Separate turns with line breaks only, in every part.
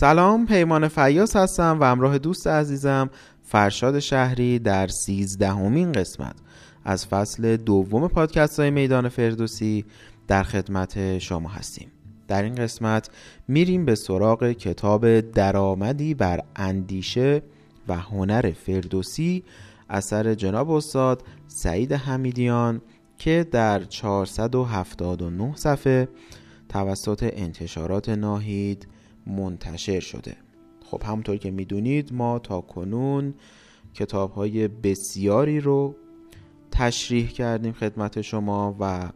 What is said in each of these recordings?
سلام پیمان فیاس هستم و همراه دوست عزیزم فرشاد شهری در سیزدهمین قسمت. از فصل دوم پادکست های میدان فردوسی در خدمت شما هستیم. در این قسمت میریم به سراغ کتاب درآمدی بر اندیشه و هنر فردوسی اثر جناب استاد سعید حمیدیان که در 479 صفحه توسط انتشارات ناهید منتشر شده. خب همونطور که می‌دونید ما تا کنون کتاب های بسیاری رو تشریح کردیم خدمت شما و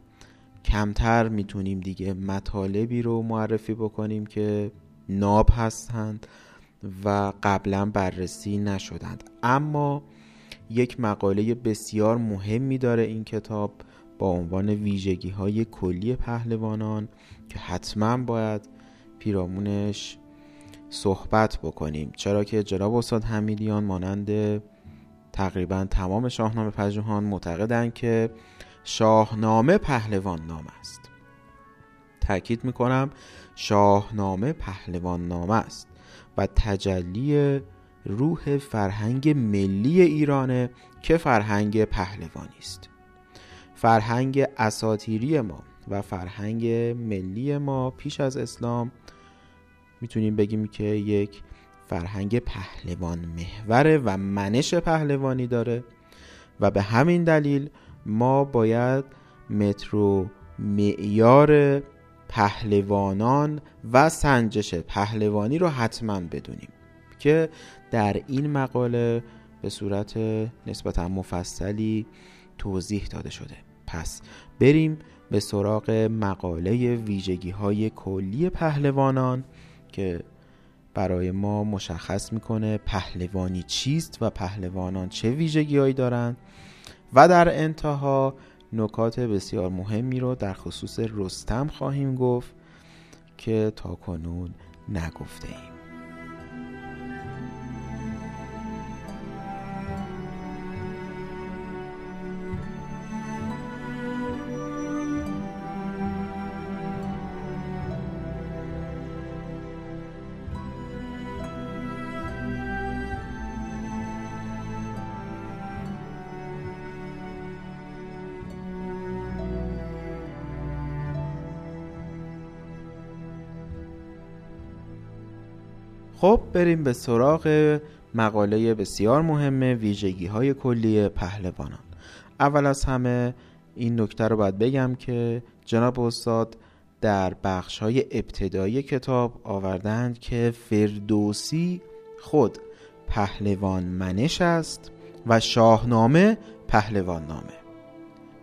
کمتر می‌تونیم دیگه مطالبی رو معرفی بکنیم که ناب هستند و قبلا بررسی نشدند. اما یک مقاله بسیار مهمی داره این کتاب با عنوان ویژگی های کلی پهلوانان که حتما باید پیرامونش صحبت بکنیم. چرا که جناب استاد حمیدیان مانند تقریبا تمام شاهنامه پژوهان معتقدند که شاهنامه پهلوان نام است. تاکید می‌کنم شاهنامه پهلوان نام است و تجلی روح فرهنگ ملی ایرانه که فرهنگ پهلوانی است. فرهنگ اساتیری ما و فرهنگ ملی ما پیش از اسلام می‌تونیم بگیم که یک فرهنگ پهلوان محوره و منش پهلوانی داره و به همین دلیل ما باید مترو معیار پهلوانان و سنجش پهلوانی رو حتما بدونیم که در این مقاله به صورت نسبتا مفصلی توضیح داده شده. پس بریم به سراغ مقاله ویژگی های کلی پهلوانان. که برای ما مشخص می‌کنه پهلوانی چیست و پهلوانان چه ویژگی هایی دارند و در انتها نکات بسیار مهمی رو در خصوص رستم خواهیم گفت که تا کنون نگفته ایم. خب بریم به سراغ مقاله بسیار مهم ویژگی های کلی پهلوانان. اول از همه این نکته رو باید بگم که جناب استاد در بخش های ابتدایی کتاب آوردند که فردوسی خود پهلوان منش است و شاهنامه پهلوان نامه.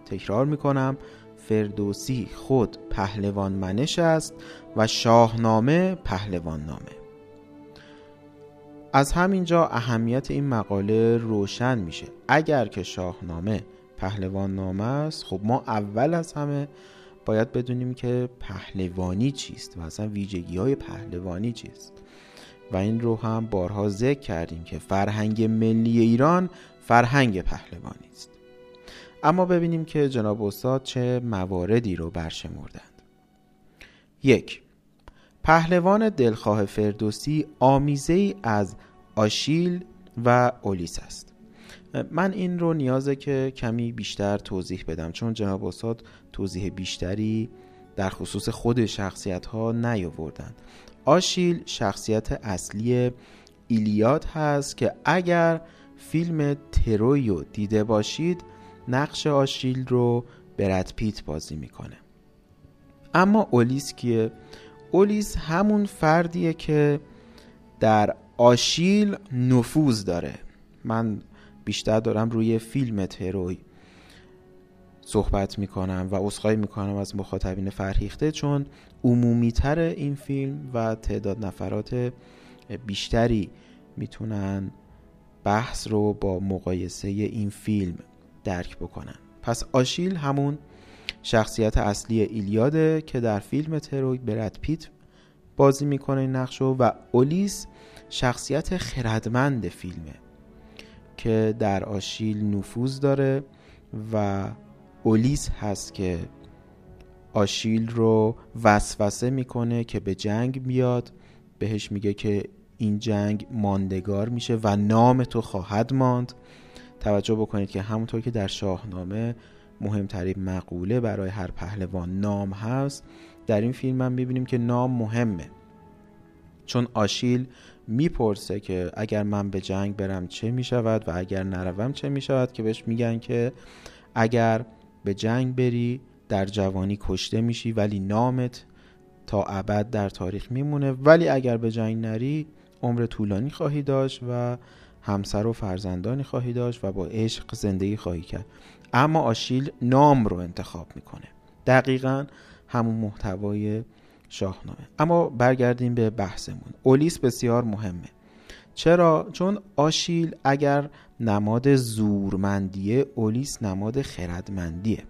تکرار می‌کنم فردوسی خود پهلوان منش است و شاهنامه پهلوان نامه. از همینجا اهمیت این مقاله روشن میشه. اگر که شاهنامه پهلوان نامه است خب ما اول از همه باید بدونیم که پهلوانی چیست و اصلا ویژگی های پهلوانی چیست. و این رو هم بارها ذکر کردیم که فرهنگ ملی ایران فرهنگ پهلوانی است. اما ببینیم که جناب استاد چه مواردی رو برشمردند. یک پهلوان دلخواه فردوسی آمیزه ای از آشیل و اولیس است. من این رو نیازه که کمی بیشتر توضیح بدم چون جناب استاد توضیح بیشتری در خصوص خود شخصیت ها نیاوردند. آشیل شخصیت اصلی ایلیاد هست که اگر فیلم ترویو دیده باشید نقش آشیل رو برد پیت بازی می‌کنه. اما اولیس کیه؟ اولیس همون فردیه که در آشیل نفوذ داره. من بیشتر دارم روی فیلم تروی صحبت می‌کنم و اصخایی می‌کنم از مخاطبین فرهیخته چون عمومیتر این فیلم و تعداد نفرات بیشتری می‌تونن بحث رو با مقایسه این فیلم درک بکنن. پس آشیل همون شخصیت اصلی ایلیاده که در فیلم تروی برد پیت بازی می‌کنه این نقشو و اولیس شخصیت خردمند فیلمه که در آشیل نفوذ داره و اولیس هست که آشیل رو وسوسه می‌کنه که به جنگ بیاد. بهش میگه که این جنگ ماندگار میشه و نام تو خواهد ماند. توجه بکنید که همونطور که در شاهنامه مهمترین مقوله برای هر پهلوان نام هست. در این فیلم هم می‌بینیم که نام مهمه. چون آشیل می‌پرسه که اگر من به جنگ برم چه می‌شود و اگر نروم چه می‌شود که بهش میگن که اگر به جنگ بری در جوانی کشته میشی ولی نامت تا ابد در تاریخ میمونه ولی اگر به جنگ نری عمر طولانی خواهی داشت و همسر و فرزندانی خواهی داشت و با عشق زندگی خواهی کرد. اما آشیل نام رو انتخاب می‌کنه. دقیقا همون محتوای شاهنامه. اما برگردیم به بحثمون. اولیس بسیار مهمه. چرا؟ چون آشیل اگر نماد زورمندیه اولیس نماد خردمندیه.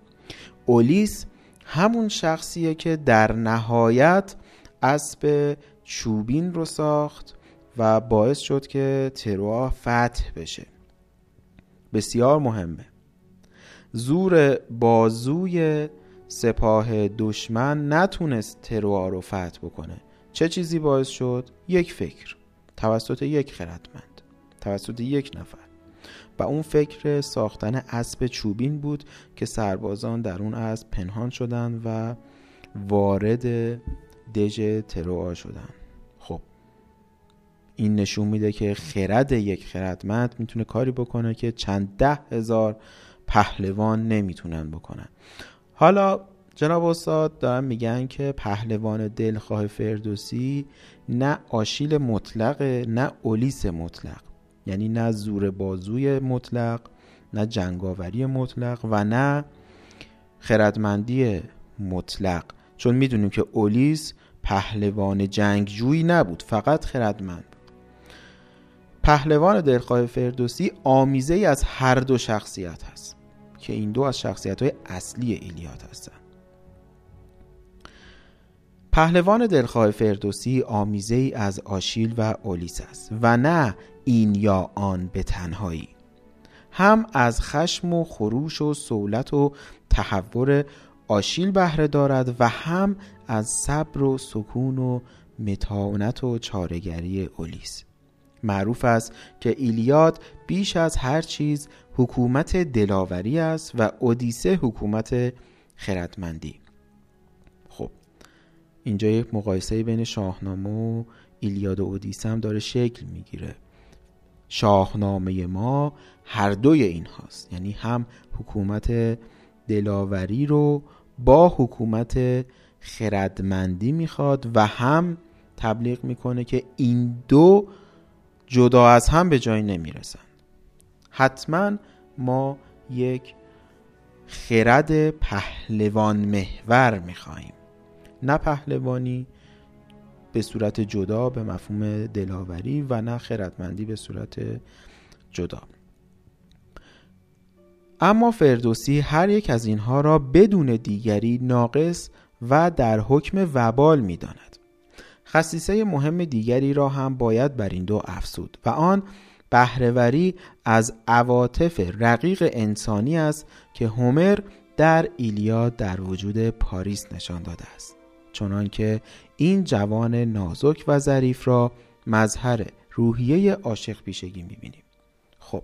اولیس همون شخصیه که در نهایت اسب چوبین رو ساخت و باعث شد که تروا فتح بشه. بسیار مهمه. زور بازوی سپاه دشمن نتونست تروا رو فتح بکنه. چه چیزی باعث شد؟ یک فکر. توسط یک خردمند. توسط یک نفر. و اون فکر ساختن اسب چوبین بود که سربازان در اون اسب پنهان شدن و وارد دژ تروا شدن. خب این نشون میده که خرد یک خردمند می‌تونه کاری بکنه که چند ده هزار پهلوان نمی‌تونن بکنن. حالا جناب استاد دارن میگن که پهلوان دلخواه فردوسی نه آشیل مطلق نه اولیس مطلق. یعنی نه زور بازوی مطلق نه جنگاوری مطلق و نه خردمندی مطلق. چون می‌دونیم که اولیس پهلوان جنگجویی نبود فقط خردمند پهلوان دلخواه فردوسی آمیزه ای از هر دو شخصیت هست که این دو از شخصیت های اصلی ایلیاد هستند. پهلوان دلخواه فردوسی آمیزه ای از آشیل و اولیس است و نه این یا آن به تنهایی هم از خشم و خروش و سولت و تحور آشیل بهره دارد و هم از صبر و سکون و متانت و چارگری اولیس. معروف است که ایلیاد بیش از هر چیز حکومت دلاوری است و اودیسه حکومت خردمندی. خب اینجا یک مقایسه بین شاهنامه و ایلیاد و اودیسه هم داره شکل می‌گیره. شاهنامه ما هر دوی این هاست. یعنی هم حکومت دلاوری رو با حکومت خردمندی می‌خواد و هم تبلیغ می‌کنه که این دو جدا از هم به جایی نمی‌رسن حتما ما یک خرد پهلوان محور می‌خواهیم. نه پهلوانی به صورت جدا به مفهوم دلاوری و نه خردمندی به صورت جدا. اما فردوسی هر یک از اینها را بدون دیگری ناقص و در حکم وبال می‌داند. خصیصه مهم دیگری را هم باید بر این دو افسود و آن بهرهوری از عواطف رقیق انسانی است که هومر در ایلیاد در وجود پاریس نشان داده است. چنانکه این جوان نازک و ظریف را مظهر روحیه عاشق پیشگی می‌بینیم. خب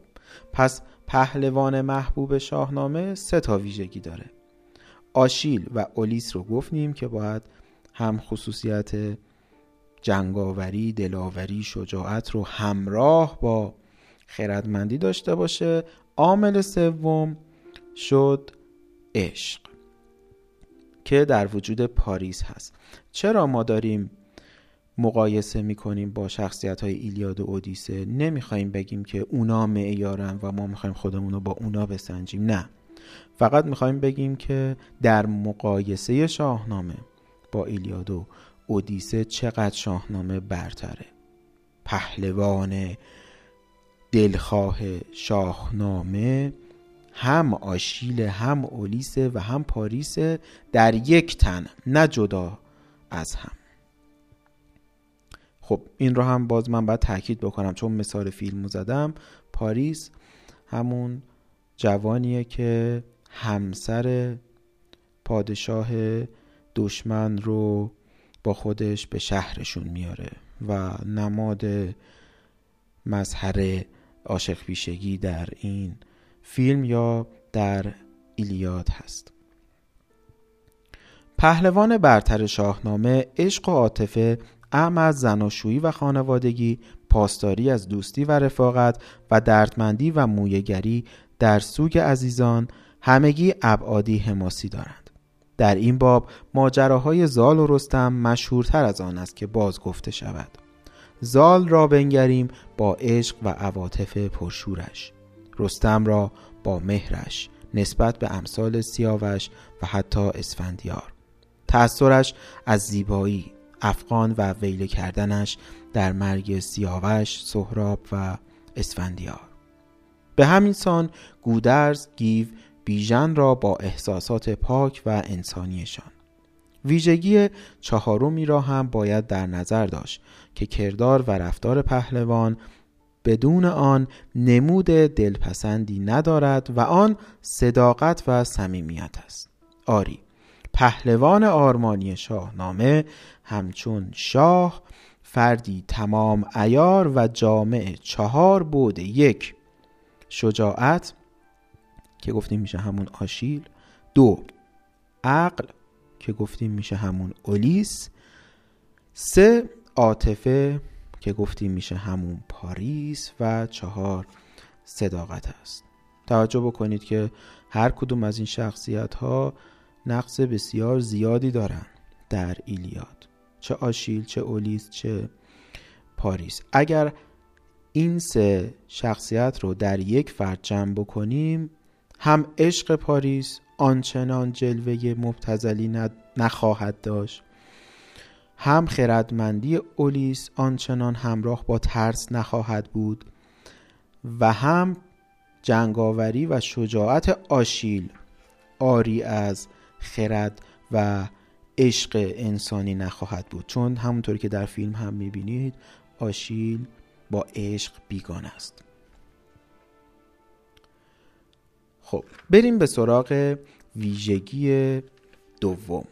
پس پهلوان محبوب شاهنامه سه تا ویژگی داره. آشیل و اولیس رو گفتیم که باید هم خصوصیت جنگاوری، دلاوری، شجاعت رو همراه با خردمندی داشته باشه. عامل سوم شد عشق که در وجود پاریس هست. چرا ما داریم مقایسه می‌کنیم با شخصیت های ایلیاد و اودیسه؟ نمی‌خوایم بگیم که اونا معیارن و ما می‌خوایم خودمون رو با اونا بسنجیم. نه. فقط می‌خوایم بگیم که در مقایسه شاهنامه با ایلیاد و اودیسه چقدر شاهنامه برتره. پهلوان دلخواه شاهنامه هم آشیل هم اولیسه و هم پاریسه در یک تن نه جدا از هم. خب این رو هم باز من باید تاکید بکنم. چون مثال فیلمو زدم پاریس همون جوانیه که همسر پادشاه دشمن رو با خودش به شهرشون میاره و نماد مظهر عاشق بیشگی در این فیلم یا در ایلیاد هست. پهلوان برتر شاهنامه عشق و عاطفه اعم از زناشویی و خانوادگی پاسداری از دوستی و رفاقت و دردمندی و مویگری در سوگ عزیزان همگی ابعادی حماسی دارند. در این باب ماجراهای زال و رستم مشهورتر از آن است که باز گفته شود. زال را بنگریم با عشق و عواطف پرشورش. رستم را با مهرش نسبت به امثال سیاوش و حتی اسفندیار. تأثیرش از زیبایی افغان و ویله کردنش در مرگ سیاوش سهراب و اسفندیار. به همین سان گودرز گیو بیژن را با احساسات پاک و انسانیشان. ویژگی چهارمی را هم باید در نظر داشت که کردار و رفتار پهلوان بدون آن نمود دلپسندی ندارد و آن صداقت و صمیمیت است. آری پهلوان آرمانی شاهنامه همچون شاه فردی تمام ایار و جامع چهار بود یک شجاعت که گفتیم میشه همون آشیل. دو عقل که گفتیم میشه همون اولیس سه عاطفه که گفتیم میشه همون پاریس. و چهار صداقت است. توجه بکنید که هر کدوم از این شخصیت ها نقص بسیار زیادی دارن در ایلیاد. چه آشیل چه اولیس چه پاریس. اگر این سه شخصیت رو در یک فرد جمع بکنیم هم عشق پاریس آنچنان جلوه مبتزلی نخواهد داشت. هم خردمندی اولیس آنچنان همراه با ترس نخواهد بود و هم جنگاوری و شجاعت آشیل آری از خرد و عشق انسانی نخواهد بود. چون همونطوری که در فیلم هم می‌بینید آشیل با عشق بیگان است. خب بریم به سراغ ویژگی دوم.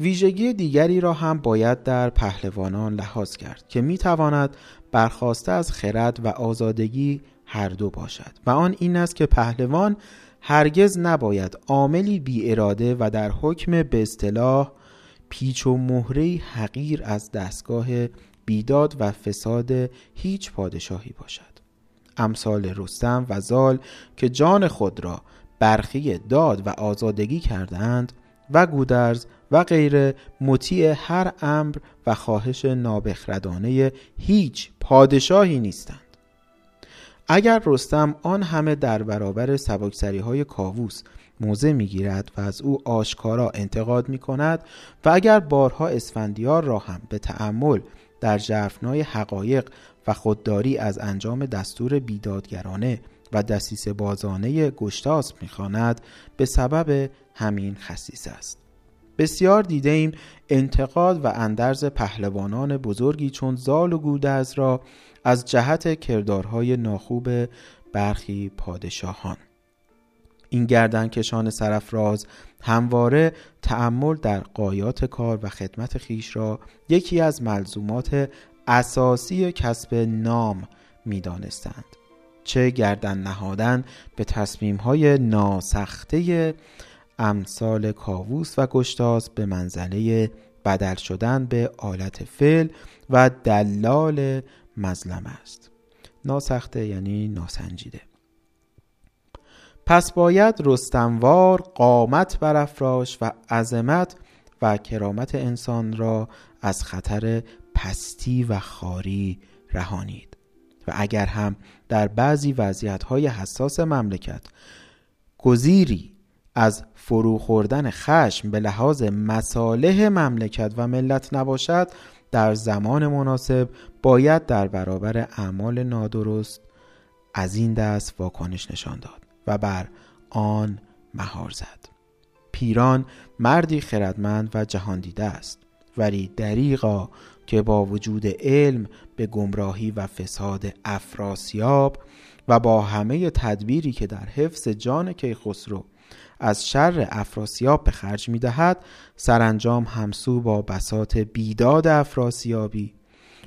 ویژگی دیگری را هم باید در پهلوانان لحاظ کرد که می تواند برخواسته از خرد و آزادگی هر دو باشد و آن این است که پهلوان هرگز نباید عاملی بی اراده و در حکم به اصطلاح پیچ و مهره حقیر از دستگاه بیداد و فساد هیچ پادشاهی باشد. امثال رستم و زال که جان خود را برخی داد و آزادگی کردند و گودرز و غیر مطیع هر امر و خواهش نابخردانه هیچ پادشاهی نیستند. اگر رستم آن همه در برابر سبکسری های کاووس موضع می‌گیرد و از او آشکارا انتقاد می کند و اگر بارها اسفندیار را هم به تأمل در جفنای حقایق و خودداری از انجام دستور بیدادگرانه و دستیس بازانه گشتاس می‌خواند به سبب همین خصیص است. بسیار دیده ایم انتقاد و اندرز پهلوانان بزرگی چون زال و گودرز را از جهت کردارهای ناخوب برخی پادشاهان. این گردن کشان سرفراز همواره تأمل در قایات کار و خدمت خیش را یکی از ملزومات اساسی کسب نام می دانستند. چه گردن نهادن به تصمیم های ناسخته امثال کاووس و گشتاس به منزله بدل شدن به آلت فعل و دلال مظلم است ناسخته یعنی ناسنجیده پس باید رستموار قامت برافراش و عظمت و کرامت انسان را از خطر پستی و خاری رهانید. و اگر هم در بعضی وضعیت های حساس مملکت گزیری از فرو خوردن خشم به لحاظ مصالح مملکت و ملت نباشد در زمان مناسب باید در برابر اعمال نادرست از این دست واکنش نشان داد و بر آن مهار زد. پیران مردی خردمند و جهان دیده است ولی دریغا که با وجود علم به گمراهی و فساد افراسیاب و با همه تدبیری که در حفظ جان کیخسرو از شر افراسیاب به خرج می دهد سرانجام همسو با بسات بیداد افراسیابی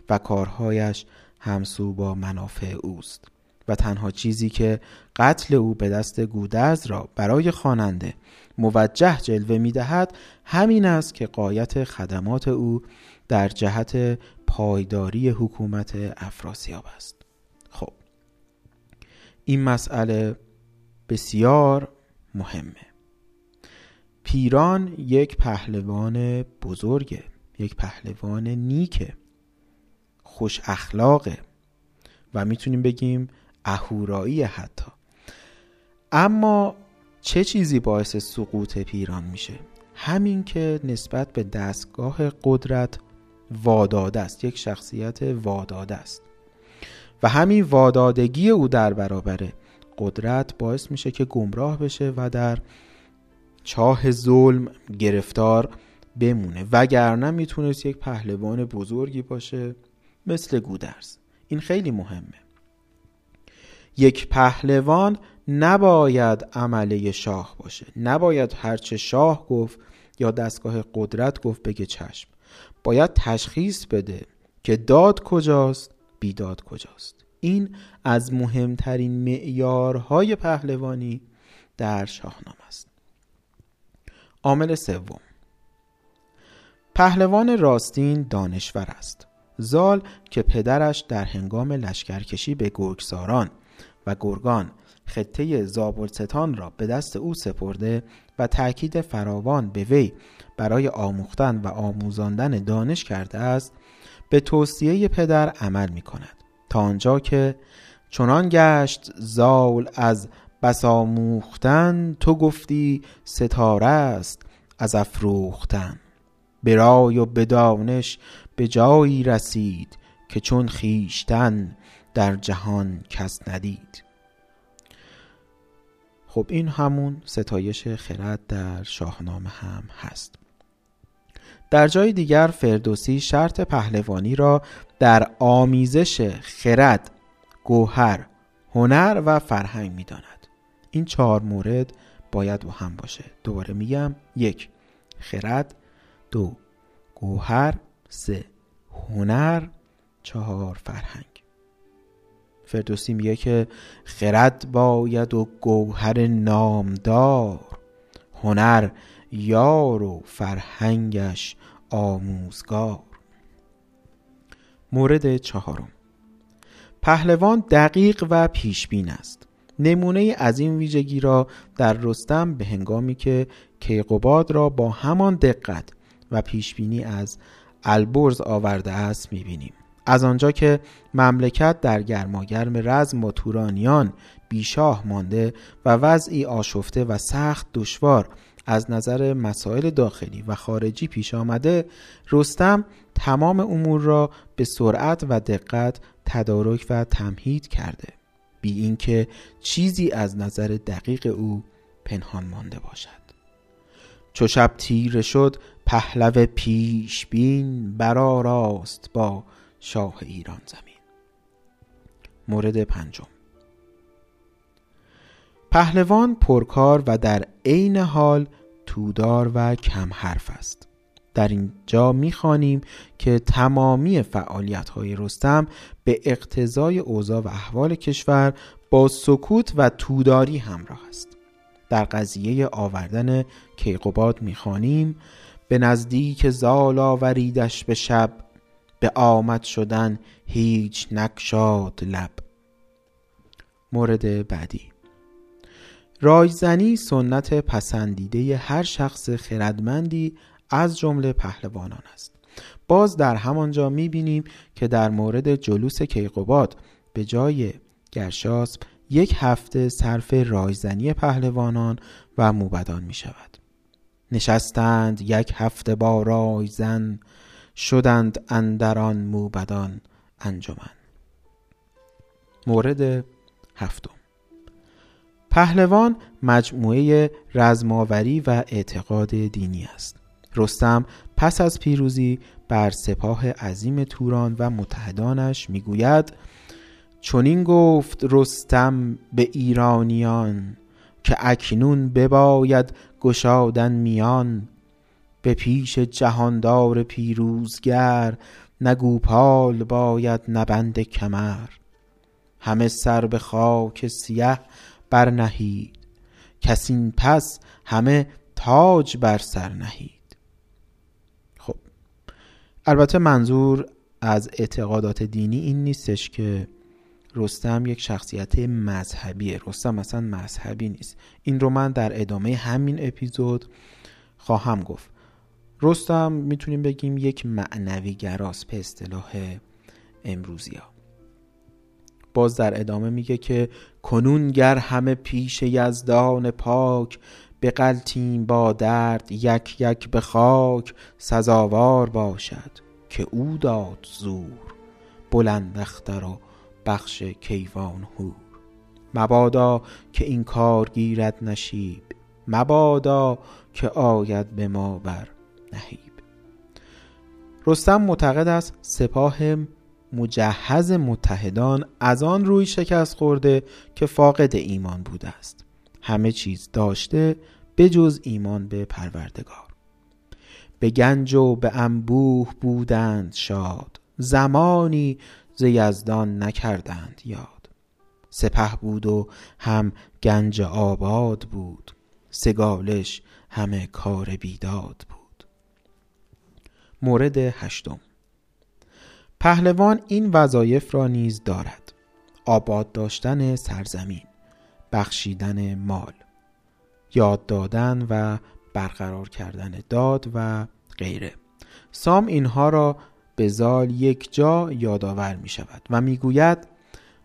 و کارهایش همسو با منافع اوست و تنها چیزی که قتل او به دست گودرز را برای خواننده موجه جلوه می دهد همین است که قایت خدمات او در جهت پایداری حکومت افراسیاب است. خب این مسئله بسیار مهمه. پیران یک پهلوان بزرگه یک پهلوان نیکه خوش اخلاقه و می‌تونیم بگیم اهورایی حتی. اما چه چیزی باعث سقوط پیران میشه؟ همین که نسبت به دستگاه قدرت واداده است یک شخصیت واداده است. و همین وادادگی او در برابر قدرت باعث میشه که گمراه بشه و در چاه ظلم گرفتار بمونه. وگرنه می‌تونست یک پهلوان بزرگی باشه مثل گودرز. این خیلی مهمه. یک پهلوان نباید عمله شاه باشه. نباید هرچه شاه گفت یا دستگاه قدرت گفت بگه چشم. باید تشخیص بده که داد کجاست بیداد کجاست. این از مهمترین معیارهای پهلوانی در شاهنامه است. عامل سوم. پهلوان راستین دانشور است. زال که پدرش در هنگام لشکرکشی به گرگساران و گرگان خطه زابلستان را به دست او سپرده و تأکید فراوان به وی برای آموختن و آموزاندن دانش کرده است به توصیه پدر عمل می کند. تا آنجا که چنان گشت زال از بس آموختن تو گفتی ستاره است از افروختن. به رای و به دانش به جایی رسید که چون خیشتن در جهان کس ندید. خب این همون ستایش خرد در شاهنامه هم هست. در جای دیگر فردوسی شرط پهلوانی را در آمیزش خرد، گوهر، هنر و فرهنگ می داند. این چهار مورد باید با هم باشه دوباره میگم یک خرد دو گوهر سه هنر چهار فرهنگ فردوسی میگه که خرد باید و گوهر نامدار هنر یار و فرهنگش آموزگار. مورد چهارم. پهلوان دقیق و پیشبین است. نمونه از این ویژگی را در رستم به هنگامی که کیقوباد را با همان دقت و پیشبینی از البرز آورده است می‌بینیم. از آنجا که مملکت در گرماگرم رزم با تورانیان بیشاه مانده و وضعی آشفته و سخت دشوار از نظر مسائل داخلی و خارجی پیش آمده رستم تمام امور را به سرعت و دقت تدارک و تمهید کرده بی اینکه چیزی از نظر دقیق او پنهان مانده باشد. چو شب تیره شد پهلو پیش بین برا راست با شاه ایران زمین. مورد پنجم. پهلوان پرکار و در عین حال تودار و کم حرف است. در اینجا می‌خوانیم که تمامی فعالیت های رستم به اقتضای اوضاع و احوال کشور با سکوت و توداری همراه است. در قضیه آوردن کیقوباد می‌خوانیم به نزدیک زال آوریدش به شب به آمد شدن هیچ نکشاد لب. مورد بعدی رایزنی سنت پسندیده هر شخص خردمندی از جمله پهلوانان است. باز در همانجا می‌بینیم که در مورد جلوس کیقوباد به جای گرشاسب یک هفته صرف رایزنی پهلوانان و موبدان می شود نشستند یک هفته با رایزن شدند اندران موبدان انجمن. مورد هفتم. پهلوان مجموعه رزماوری و اعتقاد دینی است. رستم پس از پیروزی بر سپاه عظیم توران و متحدانش می‌گوید چنین گفت رستم به ایرانیان که اکنون بباید گشادن میان. به پیش جهاندار پیروزگر نگوپال باید نبند کمر. همه سر به خاک سیه برنهید. کسین پس همه تاج بر سر نهید. خب البته منظور از اعتقادات دینی این نیستش که رستم یک شخصیت مذهبیه. رستم مثلا مذهبی نیست. این رو من در ادامه همین اپیزود خواهم گفت. رستم می‌تونیم بگیم یک معنوی گراست به اصطلاح امروزی ها. باز در ادامه میگه که کنون گر همه پیش یزدان پاک به قلتیم با درد یک یک به خاک سزاوار باشد که او داد زور بلند اختر و بخش کیوان هور مبادا که این کار گیرد نشیب مبادا که آید به ما بر نهیب. رستم معتقد است سپاه مجهز متحدان از آن روی شکست خورده که فاقد ایمان بوده است. همه چیز داشته به جز ایمان به پروردگار. به گنج و به انبوه بودند شاد. زمانی ز یزدان نکردند یاد. سپه بود و هم گنج آباد بود. سگالش همه کار بیداد بود. مورد هشتم. پهلوان این وظایف را نیز دارد. آباد داشتن سرزمین بخشیدن مال یاد دادن و برقرار کردن داد و غیره. سام اینها را به زال یک جا یادآور می شود و می گوید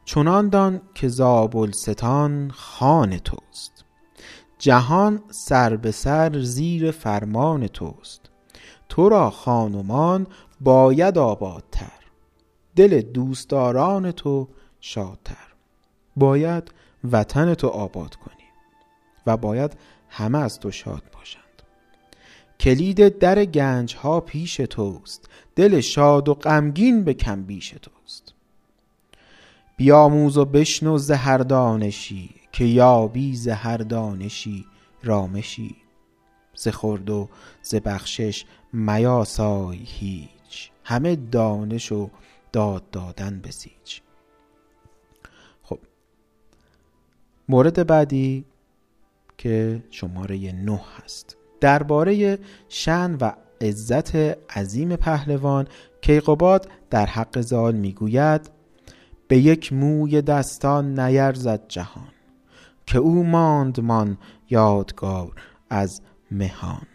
چنان دان که زابلستان خان توست. جهان سر به سر زیر فرمان توست. تو را خانمان باید آبادتر. دل دوستداران تو شادتر. باید وطن تو آباد کنی و باید همه از تو شاد باشند. کلید در گنج ها پیش توست دل شاد و غمگین به کم بیش توست. بیاموز و بشنو زهر دانشی که یابی زهر دانشی رامشی. ز خورد و ز بخشش میاسای هیچ. همه دانش و داد دادن بسیج. خب مورد بعدی که شماره نه هست. درباره شن و عزت عظیم پهلوان کیقوباد در حق زال می‌گوید به یک موی دستان نیرزد جهان که او ماندمان یادگار از مهان.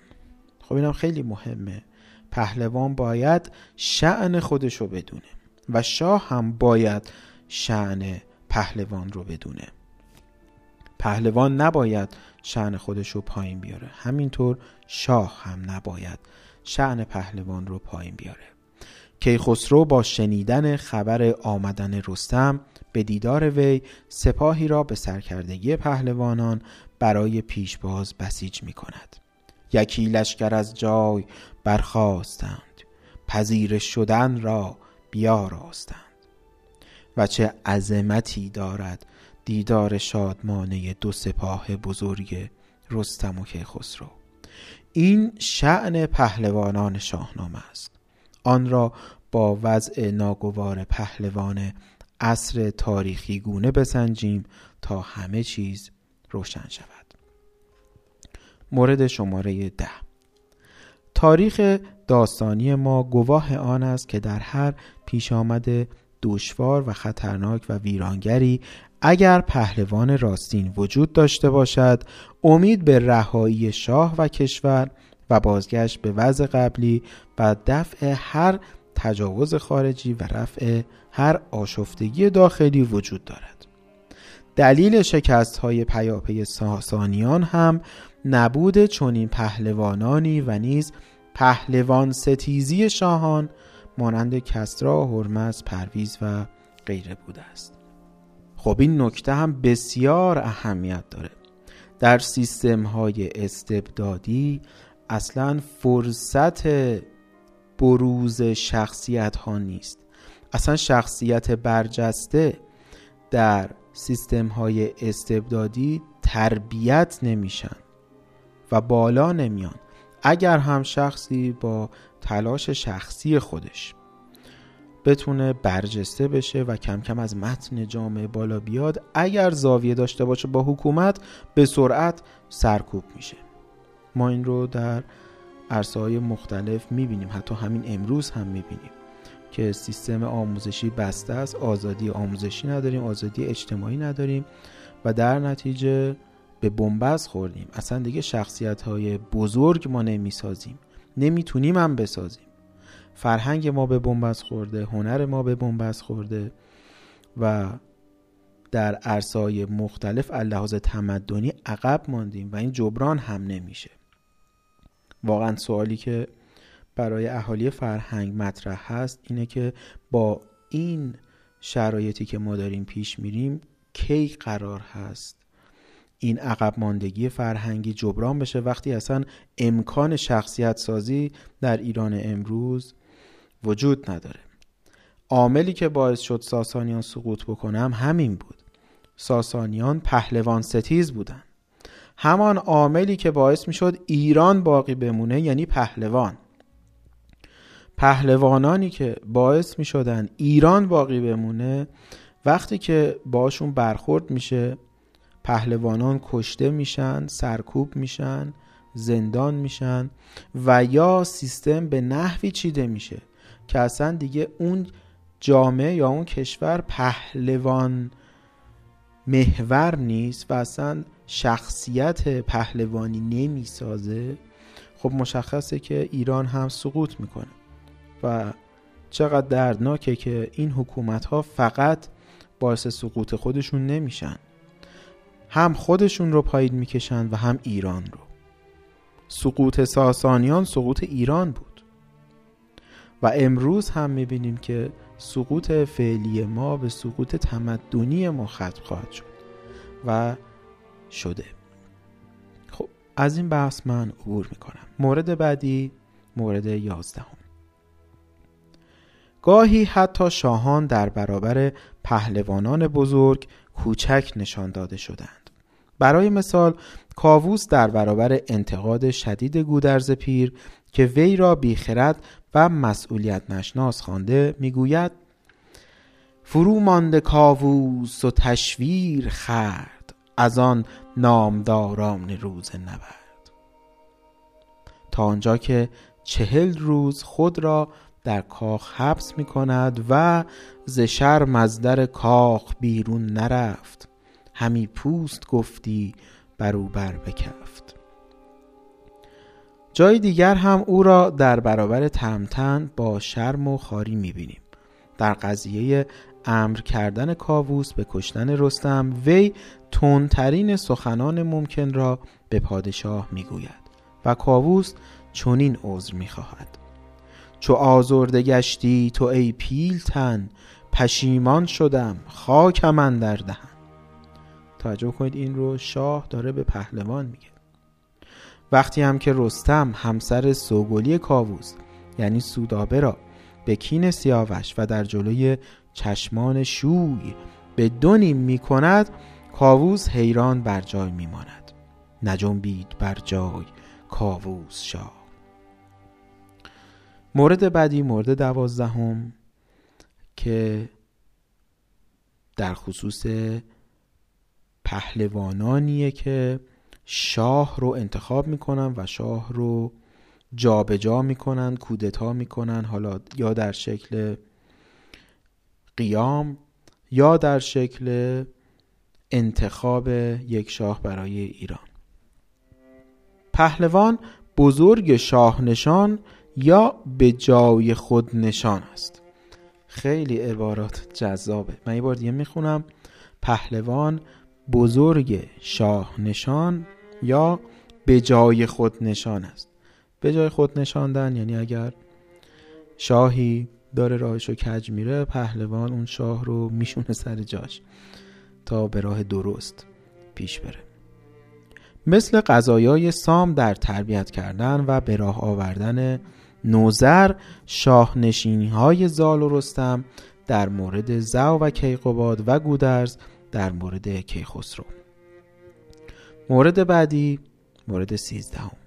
خب اینم خیلی مهمه. پهلوان باید شعن خودش رو بدونه. و شاه هم باید شعن پهلوان رو بدونه. پهلوان نباید شعن خودش رو پایین بیاره. همینطور شاه هم نباید شعن پهلوان رو پایین بیاره. کیخسرو با شنیدن خبر آمدن رستم به دیدار وی سپاهی را به سرکردگی پهلوانان برای پیشباز بسیج می کند یکی لشکر از جای برخواستند پذیرش شدن را بیاراستند. و چه عظمتی دارد دیدار شادمانه دو سپاه بزرگ رستم و کیخسرو. این شعن پهلوانان شاهنامه است. آن را با وضع ناگوار پهلوان عصر تاریخی گونه بسنجیم تا همه چیز روشن شود. مورد شماره ده. تاریخ داستانی ما گواه آن است که در هر پیش آمده دشوار و خطرناک و ویرانگری اگر پهلوان راستین وجود داشته باشد امید به رهایی شاه و کشور و بازگشت به وضع قبلی و دفع هر تجاوز خارجی و رفع هر آشفتگی داخلی وجود دارد. دلیل شکست های پیاپی ساسانیان هم نبود چنین پهلوانانی و نیز پهلوان ستیزی شاهان مانند کسرا، هرمز، پرویز و غیره بوده است. خب این نکته هم بسیار اهمیت داره. در سیستم های استبدادی اصلا فرصت بروز شخصیت ها نیست. اصلا شخصیت برجسته در سیستم های استبدادی تربیت نمیشن. و بالا نمیان اگر هم شخصی با تلاش شخصی خودش بتونه برجسته بشه و کم کم از متن جامعه بالا بیاد اگر زاویه داشته باشه با حکومت به سرعت سرکوب میشه. ما این رو در عرصه های مختلف می‌بینیم. حتی همین امروز هم می‌بینیم که سیستم آموزشی بسته است. آزادی آموزشی نداریم آزادی اجتماعی نداریم و در نتیجه به بنبست خوردیم. اصلا دیگه شخصیت های بزرگ ما نمی‌سازیم. نمی‌تونیم هم بسازیم. فرهنگ ما به بنبست خورده هنر ما به بنبست خورده و در عرصه‌های مختلف لحاظ تمدنی عقب ماندیم و این جبران هم نمیشه. واقعا سوالی که برای اهالی فرهنگ مطرح هست اینه که با این شرایطی که ما داریم پیش میریم کی قرار هست این عقب ماندگی فرهنگی جبران بشه وقتی اصلا امکان شخصیت سازی در ایران امروز وجود نداره. عاملی که باعث شد ساسانیان سقوط بکنم همین بود. ساسانیان پهلوان ستیز بودن. همان عاملی که باعث می شد ایران باقی بمونه یعنی پهلوان. پهلوانانی که باعث می شدن ایران باقی بمونه وقتی که باشون برخورد میشه پهلوانان کشته میشن سرکوب میشن زندان میشن و یا سیستم به نحوی چیده میشه که اصلا دیگه اون جامعه یا اون کشور پهلوان محور نیست و اصلا شخصیت پهلوانی نمی‌سازه. خب مشخصه که ایران هم سقوط می‌کنه و چقدر دردناکه که این حکومت ها فقط باعث سقوط خودشون نمیشن. هم خودشون رو پایین می‌کشن و هم ایران رو. سقوط ساسانیان سقوط ایران بود. و امروز هم می‌بینیم که سقوط فعلی ما به سقوط تمدنی ما ختم خواهد شد و شده. خب از این بحث من عبور می‌کنم. مورد بعدی مورد یازدهم. گاهی حتی شاهان در برابر پهلوانان بزرگ کوچک نشان داده شدند. برای مثال کاووس در برابر انتقاد شدید گودرز پیر که وی را بیخرد و مسئولیت نشناس خوانده می‌گوید فرو مانده کاووس و تشویر خرد از آن نامداران روز نبرد. تا آنجا که چهل روز خود را در کاخ حبس می کند و ز شرم از در کاخ بیرون نرفت. همی پوست گفتی برو بر بکفت. جای دیگر هم او را در برابر تمتن با شرم و خاری می‌بینیم در قضیه امر کردن کاووس به کشتن رستم وی تندترین سخنان ممکن را به پادشاه می‌گوید و کاووس چنین عذر می‌خواهد چو آزرده گشتی تو ای پیلتن پشیمان شدم خاکم اندر دهن. توجه کنید این رو شاه داره به پهلوان میگه. وقتی هم که رستم همسر سوگلی کاووس یعنی سودابه را به کین سیاوش و در جلوی چشمان شوی به دونیم می کاووس حیران بر جای می ماند نجنبید بر جای کاووس شاه. مورد بعدی مورد دوازدهم که در خصوص پهلوانانیه که شاه رو انتخاب می‌کنن و شاه رو جابجا جا می‌کنن کودتا می‌کنن حالا یا در شکل قیام یا در شکل انتخاب یک شاه برای ایران. پهلوان بزرگ شاه نشان یا به جای خود نشان است؟ خیلی عبارات جذابه. من یه بار دیگه می‌خونم. پهلوان بزرگ شاه نشان یا به جای خود نشان است. به جای خود نشاندن یعنی اگر شاهی داره راهش رو کج میره پهلوان اون شاه رو میشونه سر جاش تا به راه درست پیش بره. مثل قضایای سام در تربیت کردن و به راه آوردن نوزر شاهنشینی های زال و رستم در مورد زو و کیقوباد و گودرز در مورد کیخسرو. مورد بعدی مورد سیزدهم.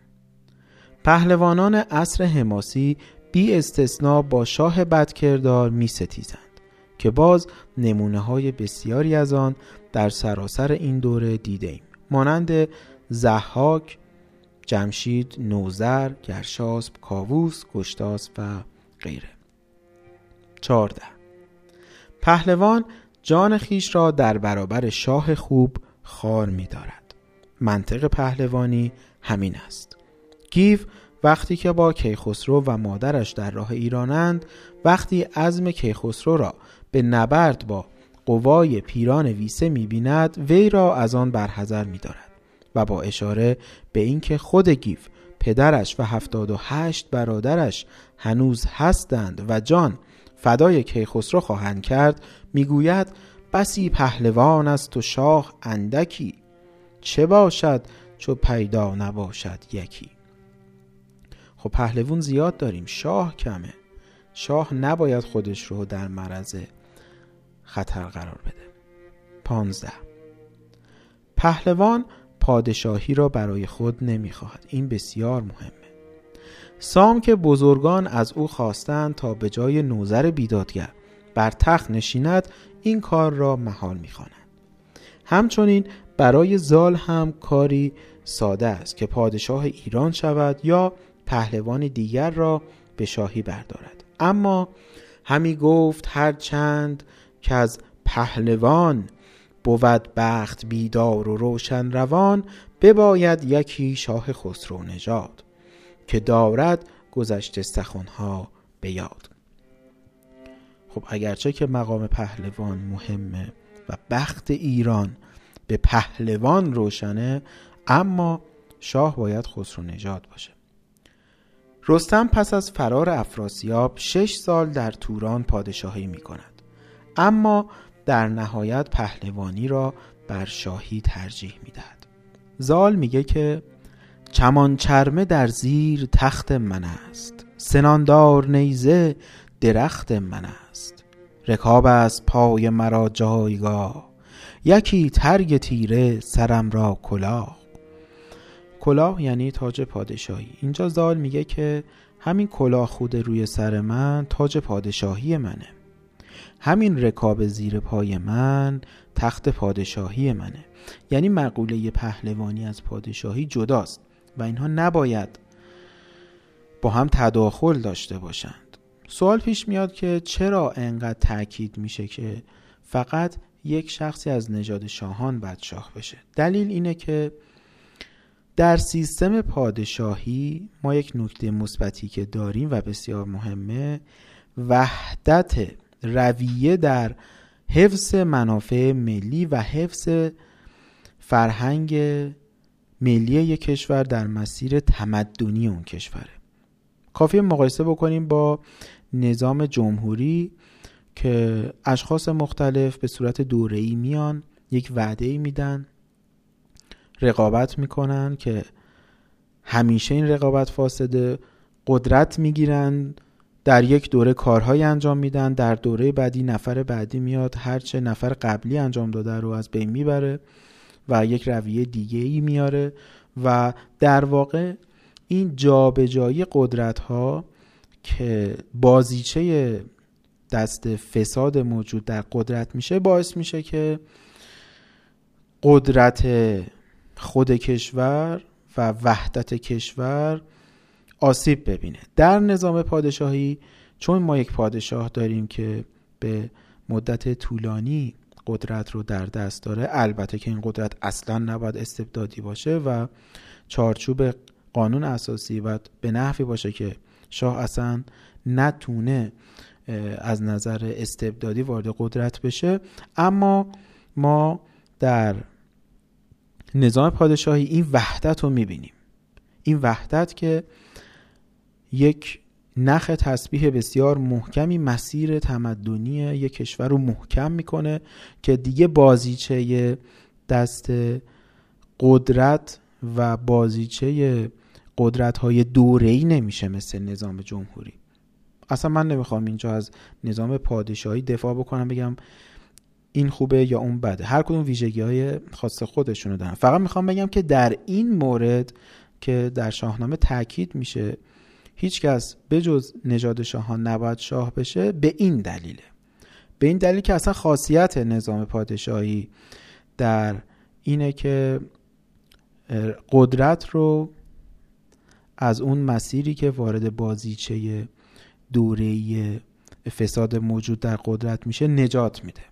پهلوانان عصر حماسی بی استثنا با شاه بدکردار می ستیزند که باز نمونه های بسیاری از آن در سراسر این دوره دیده ایم. مانند زحاک، جمشید، نوزر، گرشاسب، کاووس، گشتاس و غیره. چارده پهلوان جان خیش را در برابر شاه خوب خار می دارد. منطق پهلوانی همین است. گیو وقتی که با کیخسرو و مادرش در راه ایرانند وقتی عزم کیخسرو را به نبرد با قوای پیران ویسه می‌بیند وی را از آن برحذر میدارد و با اشاره به اینکه خود گیف پدرش و هفتاد و هشت برادرش هنوز هستند و جان فدای کیخسرو خواهند کرد می‌گوید بسی پهلوان است و شاه اندکی چه باشد چو پیدا نباشد یکی. خب پهلوون زیاد داریم شاه کمه. شاه نباید خودش رو در معرض خطر قرار بده. پانزده. پهلوان پادشاهی را برای خود نمی‌خواهد. این بسیار مهمه. سام که بزرگان از او خواستند تا به جای نوزر بیدادگر بر تخت نشیند این کار را محال می‌خوانند. همچنین برای زال هم کاری ساده است که پادشاه ایران شود یا پهلوان دیگر را به شاهی بردارد. اما همی گفت هر چند که از پهلوان بود بخت بیدار و روشن روان بباید یکی شاه خسرو نژاد که دارد گذشته سخنها به یاد. خب اگرچه که مقام پهلوان مهمه و بخت ایران به پهلوان روشنه اما شاه باید خسرو نژاد باشه. رستم پس از فرار افراسیاب شش سال در توران پادشاهی می کند اما در نهایت پهلوانی را بر شاهی ترجیح می دهد زال میگه که چمان چرمه در زیر تخت من است. سناندار نیزه درخت من است. رکاب از پای مرا جایگاه یکی ترگ تیره سرم را کلاه. کلاه یعنی تاج پادشاهی. اینجا زال میگه که همین کلاه خود روی سر من تاج پادشاهی منه. همین رکاب زیر پای من تخت پادشاهی منه. یعنی مقوله پهلوانی از پادشاهی جداست و اینها نباید با هم تداخل داشته باشند. سوال پیش میاد که چرا انقدر تاکید میشه که فقط یک شخصی از نژاد شاهان باید شاه بشه؟ دلیل اینه که در سیستم پادشاهی ما یک نکته مثبتی که داریم و بسیار مهمه وحدت رویه در حفظ منافع ملی و حفظ فرهنگ ملی یک کشور در مسیر تمدنی اون کشوره. کافی مقایسه بکنیم با نظام جمهوری که اشخاص مختلف به صورت دوره‌ای میان یک وعده میدن رقابت می‌کنن که همیشه این رقابت فاسده قدرت می‌گیرن در یک دوره کارهایی انجام میدن در دوره بعدی نفر بعدی میاد هرچه نفر قبلی انجام داده رو از بین می‌بره و یک رویه دیگه ای میاره و در واقع این جابجایی قدرت ها که بازیچه دست فساد موجود در قدرت میشه باعث میشه که قدرت خود کشور و وحدت کشور آسیب ببینه. در نظام پادشاهی چون ما یک پادشاه داریم که به مدت طولانی قدرت رو در دست داره البته که این قدرت اصلا نباید استبدادی باشه و چارچوب قانون اساسی باید به نحوی باشه که شاه اصلا نتونه از نظر استبدادی وارد قدرت بشه. اما ما در نظام پادشاهی این وحدت رو می‌بینیم. این وحدت که یک نخ تسبیح بسیار محکمی مسیر تمدنی یک کشور رو محکم می‌کنه که دیگه بازیچه دست قدرت و بازیچه قدرت های دوره ای نمیشه مثل نظام جمهوری. اصلا من نمی‌خوام اینجا از نظام پادشاهی دفاع بکنم بگم این خوبه یا اون بده. هر کدوم ویژگی های خاص خودشونو دارن. فقط می‌خوام بگم که در این مورد که در شاهنامه تاکید میشه هیچکس بجز نژاد شاهان نباید شاه بشه به این دلیله. به این دلیل که اصلا خاصیت نظام پادشاهی در اینه که قدرت رو از اون مسیری که وارد بازیچه دوره فساد موجود در قدرت میشه نجات میده.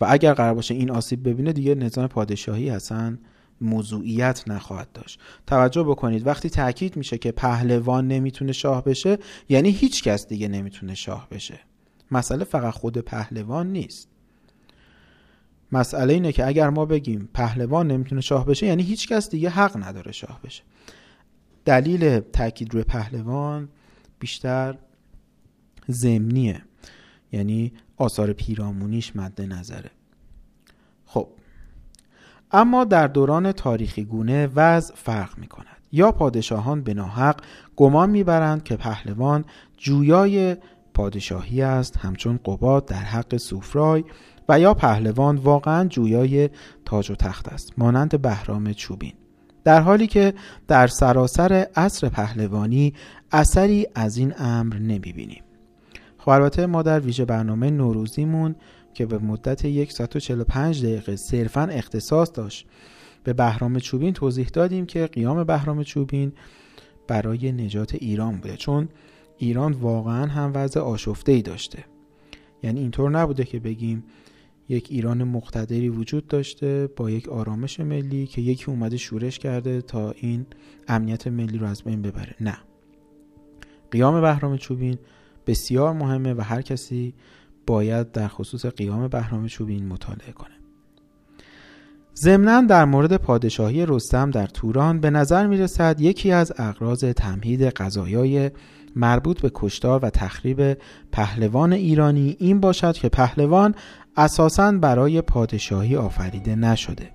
و اگر قرار باشه این آسیب ببینه دیگه نظام پادشاهی اصلا موضوعیت نخواهد داشت. توجه بکنید وقتی تاکید میشه که پهلوان نمی‌تونه شاه بشه یعنی هیچ کس دیگه نمی‌تونه شاه بشه. مسئله فقط خود پهلوان نیست. مسئله اینه که اگر ما بگیم پهلوان نمی‌تونه شاه بشه یعنی هیچ کس دیگه حق نداره شاه بشه. دلیل تاکید روی پهلوان بیشتر زمینیه یعنی آثار پیرامونیش مد نظره. خب. اما در دوران تاریخی گونه وضع فرق می کند یا پادشاهان به ناحق گمان می‌برند که پهلوان جویای پادشاهی است همچون قباد در حق سوفرای و یا پهلوان واقعا جویای تاج و تخت است مانند بهرام چوبین. در حالی که در سراسر عصر پهلوانی اثری از این امر نمی‌بینیم. خب البته ما در ویژه برنامه نوروزیمون که به مدت 145 دقیقه صرفا اختصاص داشت به بهرام چوبین توضیح دادیم که قیام بهرام چوبین برای نجات ایران بوده چون ایران واقعا هم وضع آشفته ای داشته. یعنی اینطور نبوده که بگیم یک ایران مقتدری وجود داشته با یک آرامش ملی که یکی اومده شورش کرده تا این امنیت ملی رو از بین ببره. نه. قیام بهرام چوبین بسیار مهمه و هر کسی باید در خصوص قیام بهرام چوبین مطالعه کنه. ضمنا در مورد پادشاهی رستم در توران به نظر می رسد یکی از اغراض تمهید قضایای مربوط به کشتار و تخریب پهلوان ایرانی این باشد که پهلوان اساساً برای پادشاهی آفریده نشده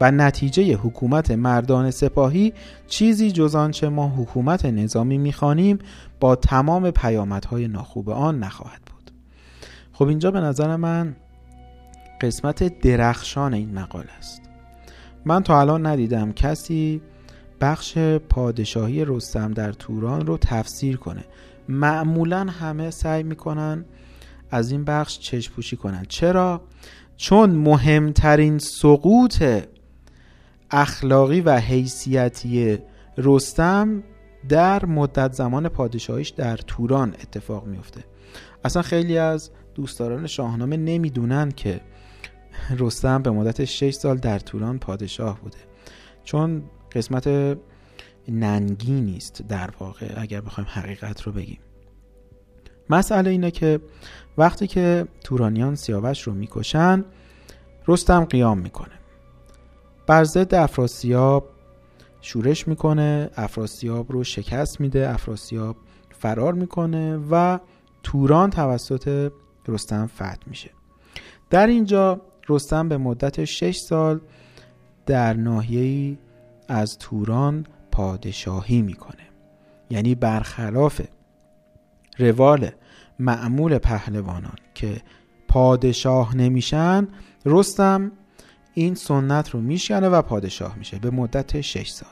و نتیجه حکومت مردان سپاهی چیزی جز آنچه ما حکومت نظامی می‌خوانیم با تمام پیامدهای ناخوب آن نخواهد بود. خب اینجا به نظر من قسمت درخشان این مقال است. من تا الان ندیدم کسی بخش پادشاهی رستم در توران رو تفسیر کنه. معمولا همه سعی می‌کنن از این بخش چشم پوشی کنن. چرا؟ چون مهمترین سقوط اخلاقی و حیثیتی رستم در مدت زمان پادشاهیش در توران اتفاق میفته اصلا خیلی از دوستداران شاهنامه نمی‌دونن که رستم به مدت 6 سال در توران پادشاه بوده. چون قسمت ننگی نیست در واقع اگر بخوایم حقیقت رو بگیم. مسئله اینه که وقتی که تورانیان سیاوش رو می‌کشن رستم قیام می‌کنه. بر ضد افراسیاب شورش می‌کنه افراسیاب رو شکست میده افراسیاب فرار می‌کنه و توران توسط رستم فتح میشه. در اینجا رستم به مدت 6 سال در ناحیه‌ای از توران پادشاهی می‌کنه. یعنی برخلاف روال معمول پهلوانان که پادشاه نمیشن رستم این سنت رو میشکنه و پادشاه میشه به مدت 6 سال.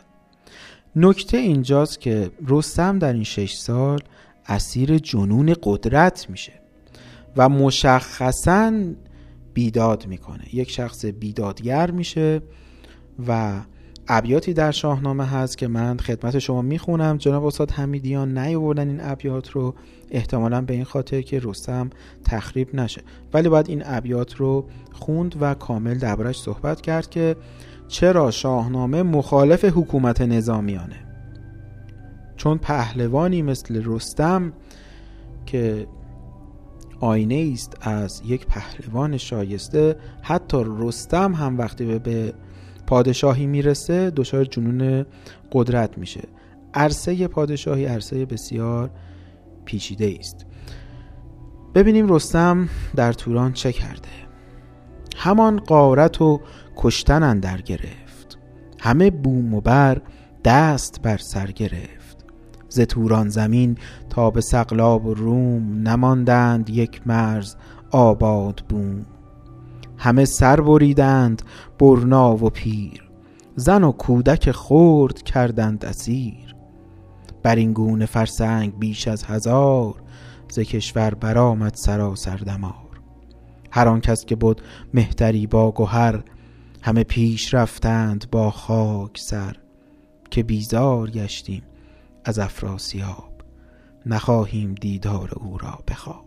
نکته اینجاست که رستم در این 6 سال اسیر جنون قدرت میشه و مشخصا بیداد می‌کنه. یک شخص بیدادگر میشه و ابیاتی در شاهنامه هست که من خدمت شما می‌خونم. جناب استاد حمیدیان نیاوردن این ابیات رو. احتمالا به این خاطر که رستم تخریب نشه. ولی باید این ابیات رو خوند و کامل دربارش صحبت کرد که چرا شاهنامه مخالف حکومت نظامیانه؟ چون پهلوانی مثل رستم که آینه است از یک پهلوان شایسته حتی رستم هم وقتی به پادشاهی می‌رسه دچار جنون قدرت میشه. عرصه پادشاهی عرصه بسیار پیچیده است. ببینیم رستم در توران چه کرده. همان قارت و کشتن اندر گرفت. همه بوم و بر دست بر سر گرفت. ز توران زمین تا به سقلاب و روم نماندند یک مرز آباد بوم. همه سر بریدند برنا و پیر. زن و کودک خورد کردند اسیر. بر این گونه فرسنگ بیش از هزار ز کشور برآمد سراسر دمار. هر آن کس که بود مهتری با گهر همه پیش رفتند با خاک سر. که بیزار گشتیم از افراسیاب نخواهیم دیدار او را بخواب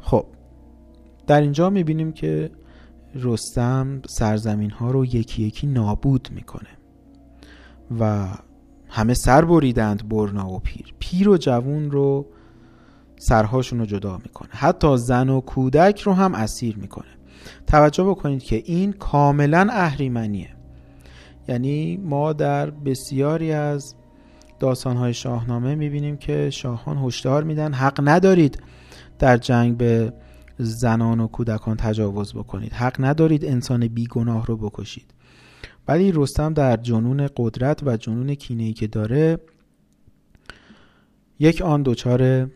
خب در اینجا می‌بینیم که رستم سرزمین ها رو یکی یکی نابود می‌کنه و همه سر بریدند برنا و پیر. پیر و جوون رو سرهاشون رو جدا می‌کنه. حتی زن و کودک رو هم اسیر می‌کنه. توجه بکنید که این کاملا اهریمنیه. یعنی ما در بسیاری از داستانهای شاهنامه می‌بینیم که شاهان هشدار میدن حق ندارید در جنگ به زنان و کودکان تجاوز بکنید. حق ندارید انسان بیگناه رو بکشید. ولی رستم در جنون قدرت و جنون کینه‌ای که داره یک آن دچار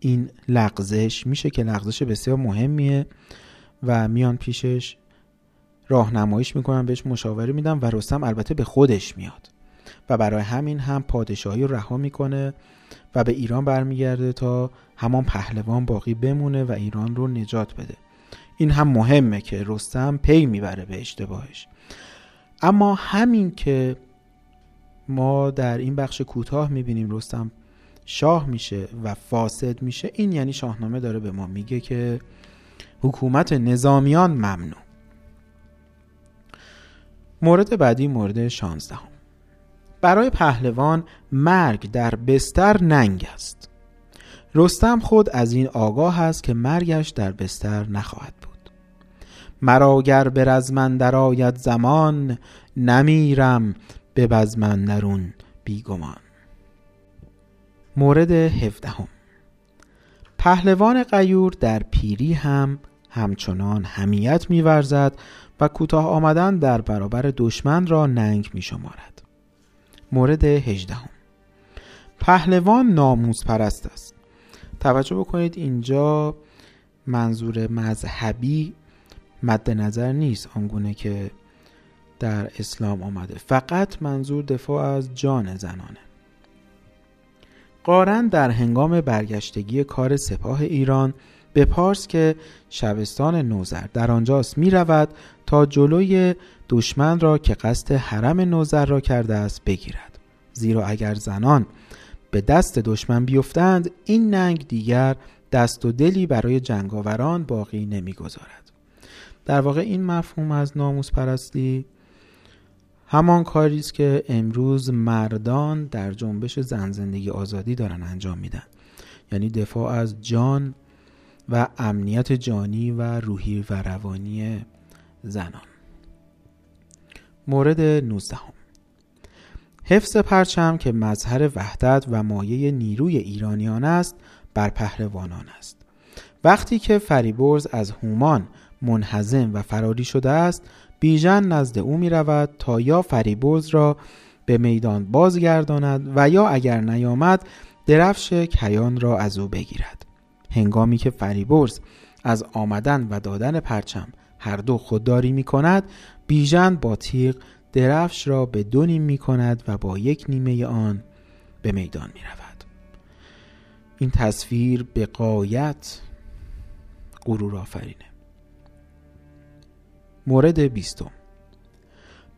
این لغزش میشه که لغزش بسیار مهمیه و میان پیشش راهنماییش می‌کنن بهش مشاوره میدن و رستم البته به خودش میاد. و برای همین هم پادشاهی رو رها می‌کنه و به ایران برمیگرده تا همان پهلوان باقی بمونه و ایران رو نجات بده. این هم مهمه که رستم پی می‌بره به اشتباهش. اما همین که ما در این بخش کوتاه می‌بینیم رستم شاه میشه و فاسد میشه این یعنی شاهنامه داره به ما میگه که حکومت نظامیان ممنوع. مورد بعدی مورد شانزدهم. برای پهلوان مرگ در بستر ننگ است. رستم خود از این آگاه است که مرگش در بستر نخواهد بود. مرا گر به رزمن درآید زمان نمیرم به بزمن درون بیگمان. مورد هفدهم. پهلوان قیور در پیری هم همچنان همیت میورزد و کوتاه آمدن در برابر دشمن را ننگ می شمارد. مورد هجدهم. پهلوان ناموز پرست است. توجه بکنید اینجا منظور مذهبی مد نظر نیست آنگونه که در اسلام آمده. فقط منظور دفاع از جان زنانه. قارن در هنگام برگشتگی کار سپاه ایران به پارس که شبستان نوزر در آنجاست می رود تا جلوی دشمن را که قصد حرم نوزر را کرده است بگیرد. زیرا اگر زنان به دست دشمن بیفتند این ننگ دیگر دست و دلی برای جنگاوران باقی نمی‌گذارد. در واقع این مفهوم از ناموس پرستی همان کاری است که امروز مردان در جنبش زن زندگی آزادی دارن انجام میدن. یعنی دفاع از جان و امنیت جانی و روحی و روانی زنان. مورد 19 حفظ پرچم که مظهر وحدت و مایه نیروی ایرانیان است بر پهلوانان است. وقتی که فریبرز از هومان منحزم و فراری شده است بیژن نزد او می رود تا یا فریبرز را به میدان بازگرداند و یا اگر نیامد درفش کیان را از او بگیرد. هنگامی که فریبرز از آمدن و دادن پرچم هر دو خودداری می کند بیژن با تیغ درفش را به دو نیم می کند و با یک نیمه آن به میدان می رود این تصویر به قایت غرور آفرینه. مورد بیستم.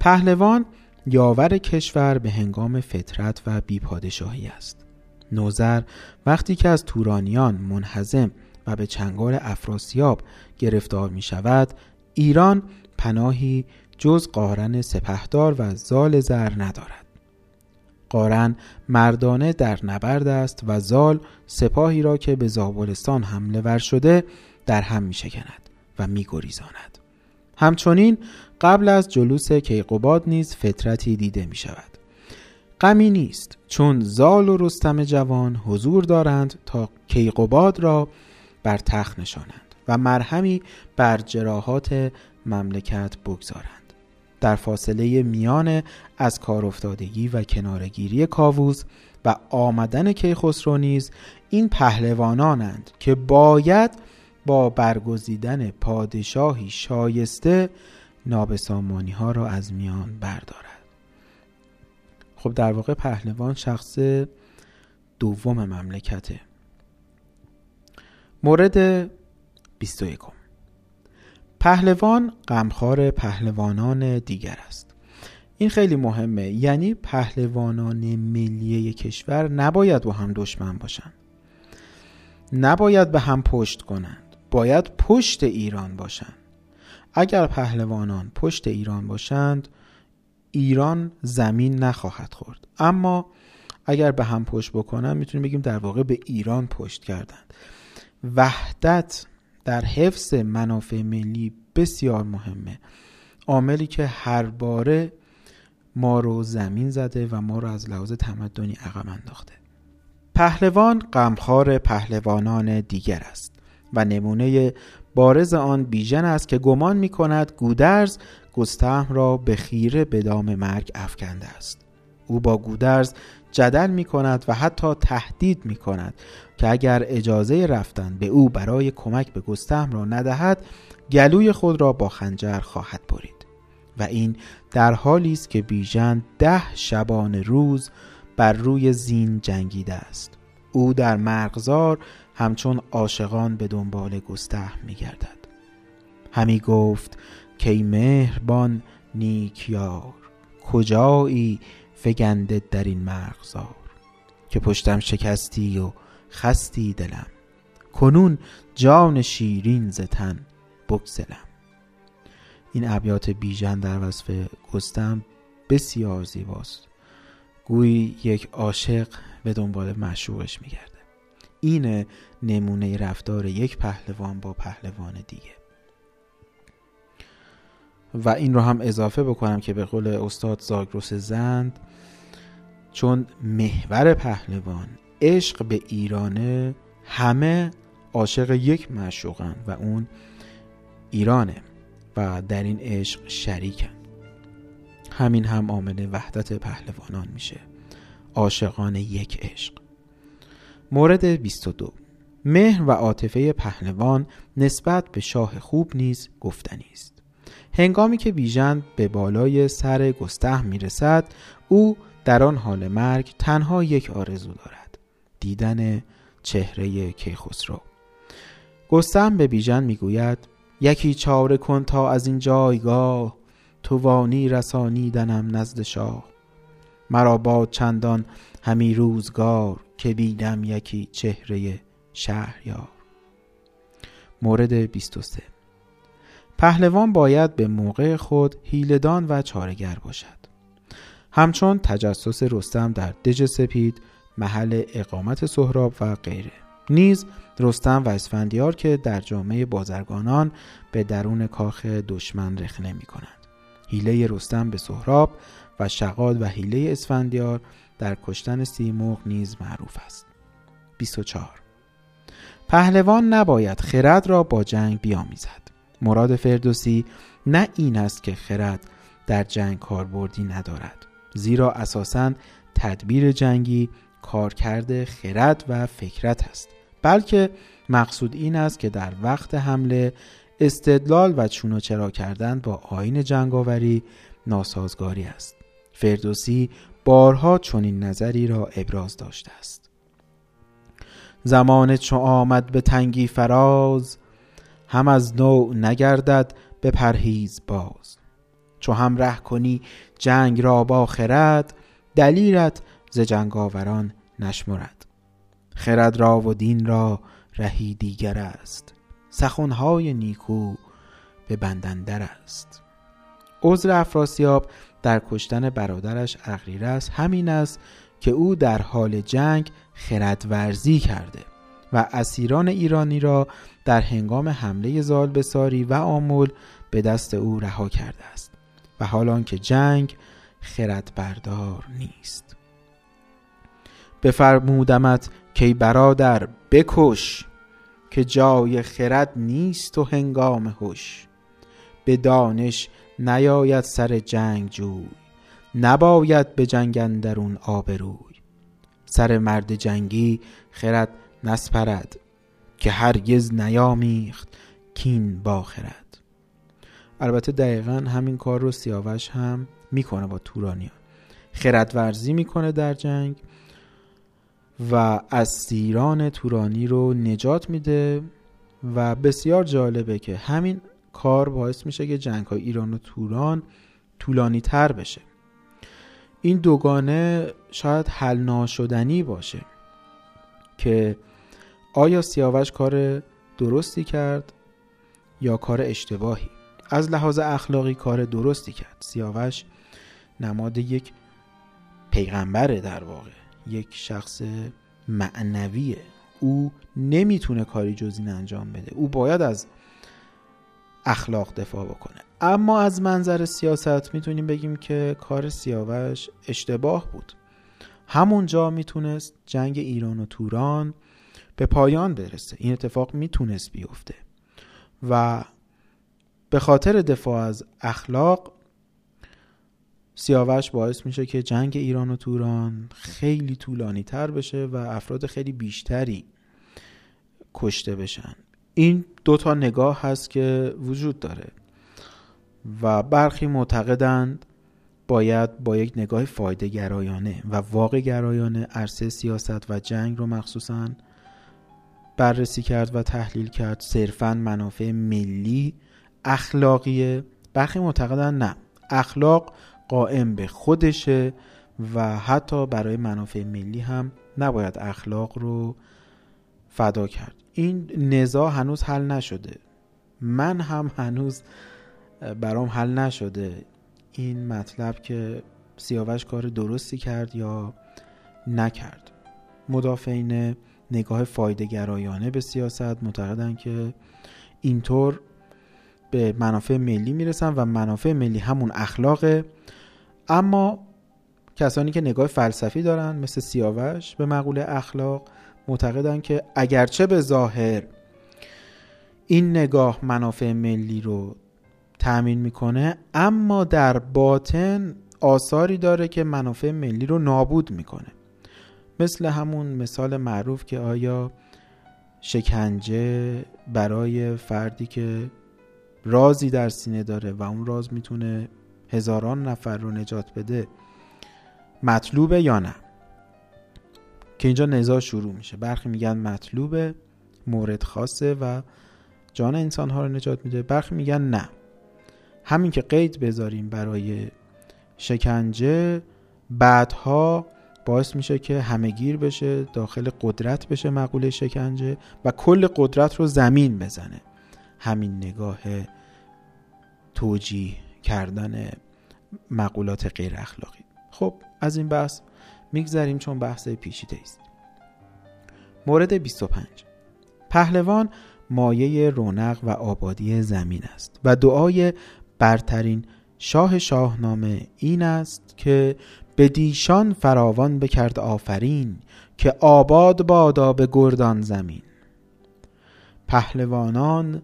پهلوان یاور کشور به هنگام فطرت و بیپادشاهی است. نوزر وقتی که از تورانیان منحزم و به چنگال افراسیاب گرفتار می شود ایران پناهی جز قارن سپهدار و زال زر ندارد قارن مردانه در نبرد است و زال سپاهی را که به زابلستان حمله ور شده در هم می شکند و می گریزاند. همچنین قبل از جلوس کیقوباد نیز فطرتی دیده می شود. غمی نیست چون زال و رستم جوان حضور دارند تا کیقوباد را بر تخت نشانند و مرهمی بر جراحات مملکت بگذارند. در فاصله میان از کار افتادگی و کنارگیری کاووس و آمدن کیخسرو نیز این پهلوانانند که باید با برگزیدن پادشاهی شایسته نابسامانی ها را از میان بردارد. خب در واقع پهلوان شخص دوم مملکته. مورد 21 پهلوان غمخوار پهلوانان دیگر است. این خیلی مهمه. یعنی پهلوانان ملی کشور نباید با هم دشمن باشند. نباید به هم پشت کنند. باید پشت ایران باشند. اگر پهلوانان پشت ایران باشند ایران زمین نخواهد خورد. اما اگر به هم پشت بکنن می‌تونیم بگیم در واقع به ایران پشت کردند. وحدت در حفظ منافع ملی بسیار مهمه. عاملی که هر باره ما رو زمین زده و ما رو از لحاظ تمدنی عقب انداخته. پهلوان غمخوار پهلوانان دیگر است و نمونه بارز آن بیژن است که گمان می کند گودرز گستهم را به خیره به دام مرگ افکنده است. او با گودرز جدل می کند و حتی تهدید می کند که اگر اجازه رفتن به او برای کمک به گستهم را ندهد گلوی خود را با خنجر خواهد برید. و این در حالی است که بیژن ده شبان روز بر روی زین جنگیده است. او در مرغزار همچون عاشقان به دنبال گستهم می گردد همی گفت که مهربان نیک یار کجایی فگنده در این مرغزار که پشتم شکستی و خستی دلم کنون جان شیرین زتن بگسلم این ابیات بیژن در وصف گستم بسیار زیباست. گویی یک عاشق به دنبال مشوقش میگرده. این نمونه رفتار یک پهلوان با پهلوان دیگه. و این رو هم اضافه بکنم که به قول استاد زاگرس زند چون محور پهلوان عشق به ایرانه همه عاشق یک معشوقن و اون ایرانه و در این عشق شریکن. همین هم عامل وحدت پهلوانان میشه عاشقان یک عشق. مورد 22 مهر و عاطفه پهلوان نسبت به شاه خوب نیز گفتنی است. هنگامی که بیژن به بالای سر گسته می‌رسد او در آن حال مرگ تنها یک آرزو دارد دیدن چهره کیخسرو. گستهم به بیژن می‌گوید یکی چاره کن تا از این جایگاه توانی رسانیدنم نزد شاه. مرا با چندان همی روزگار که بیدم یکی چهره شهریار. مورد 23 پهلوان باید به موقع خود هیلدان و چارگر باشد. همچون تجسس رستم در دژ سپید محل اقامت سهراب و غیره. نیز رستم و اسفندیار که در جامعه بازرگانان به درون کاخ دشمن رخنه می کنند هیله رستم به سهراب و شقاد و هیله اسفندیار در کشتن سیمرغ نیز معروف است. 24 پهلوان نباید خرد را با جنگ بیامیزد. مراد فردوسی نه این است که خرد در جنگ کاربردی ندارد زیرا اساساً تدبیر جنگی کارکرد خرد و فکرت است بلکه مقصود این است که در وقت حمله استدلال و چون چرا کردن با آین جنگاوری ناسازگاری است. فردوسی بارها چنین نظری را ابراز داشته است. زمان چو آمد به تنگی فراز هم از نوع نگردد به پرهیز باز. چو هم ره کنی جنگ را با خرد دلیرت ز جنگاوران نشمرد. خرد را و دین را رهی دیگر است. سخنهای نیکو به بندندر است. عذر افراسیاب در کشتن برادرش اغریرس همین است که او در حال جنگ خردورزی کرده. و اسیران ایرانی را در هنگام حمله زالبساری و آمول به دست او رها کرده است و حالان که جنگ خرد بردار نیست. بفرمودمت که برادر بکش که جای خرد نیست و هنگام هوش به دانش نیاید سر جنگ جوی نباید به جنگ اندرون آبروی. سر مرد جنگی خرد نسپرد که هرگز نیامیخت کین با خرد. البته دقیقا همین کار رو سیاوش هم می‌کنه با تورانیان. خرد ورزی می‌کنه در جنگ و اسیران تورانی رو نجات میده و بسیار جالبه که همین کار باعث میشه که جنگ های ایران و توران طولانی تر بشه. این دوگانه شاید حل ناشدنی باشه. که آیا سیاوش کار درستی کرد یا کار اشتباهی؟ از لحاظ اخلاقی کار درستی کرد. سیاوش نماد یک پیغمبره در واقع یک شخص معنویه او نمی‌تونه کاری جز این انجام بده. او باید از اخلاق دفاع بکنه. اما از منظر سیاست می‌تونیم بگیم که کار سیاوش اشتباه بود. همونجا می‌تونست جنگ ایران و توران به پایان برسه. این اتفاق می‌تونست بیفته. و به خاطر دفاع از اخلاق سیاوش باعث میشه که جنگ ایران و توران خیلی طولانی تر بشه و افراد خیلی بیشتری کشته بشن. این دو تا نگاه هست که وجود داره و برخی معتقدند باید با یک نگاه فایده گرایانه و واقع گرایانه عرصه سیاست و جنگ رو مخصوصا بررسی کرد و تحلیل کرد. صرفا منافع ملی اخلاقیه. برخی معتقدن نه. اخلاق قائم به خودشه و حتی برای منافع ملی هم نباید اخلاق رو فدا کرد. این نزاع هنوز حل نشده. من هم هنوز برام حل نشده. این مطلب که سیاوش کار درستی کرد یا نکرد. مدافعین نگاه فایده گرایانه به سیاست معتقدن که اینطور به منافع ملی می‌رسن و منافع ملی همون اخلاقه. اما کسانی که نگاه فلسفی دارن مثل سیاوش به مقوله اخلاق معتقدن که اگرچه به ظاهر این نگاه منافع ملی رو تأمین می‌کنه اما در باطن آثاری داره که منافع ملی رو نابود می‌کنه. مثل همون مثال معروف که آیا شکنجه برای فردی که رازی در سینه داره و اون راز می‌تونه هزاران نفر رو نجات بده مطلوبه یا نه؟ که اینجا نزاع شروع میشه. برخی میگن مطلوبه مورد خاصه و جان انسان ها رو نجات میده. برخی میگن نه. همین که قید بذاریم برای شکنجه بعدها باعث میشه که همهگیر بشه داخل قدرت بشه مقوله شکنجه و کل قدرت رو زمین بزنه. همین نگاه توجیه کردن مقولات غیر اخلاقی. خب از این بحث میگذریم چون بحث پیچیده است. مورد 25 پهلوان مایه رونق و آبادی زمین است و دعای برترین شاه شاهنامه این است که به دیشان فراوان بکرد آفرین که آباد بادا به گردان زمین. پهلوانان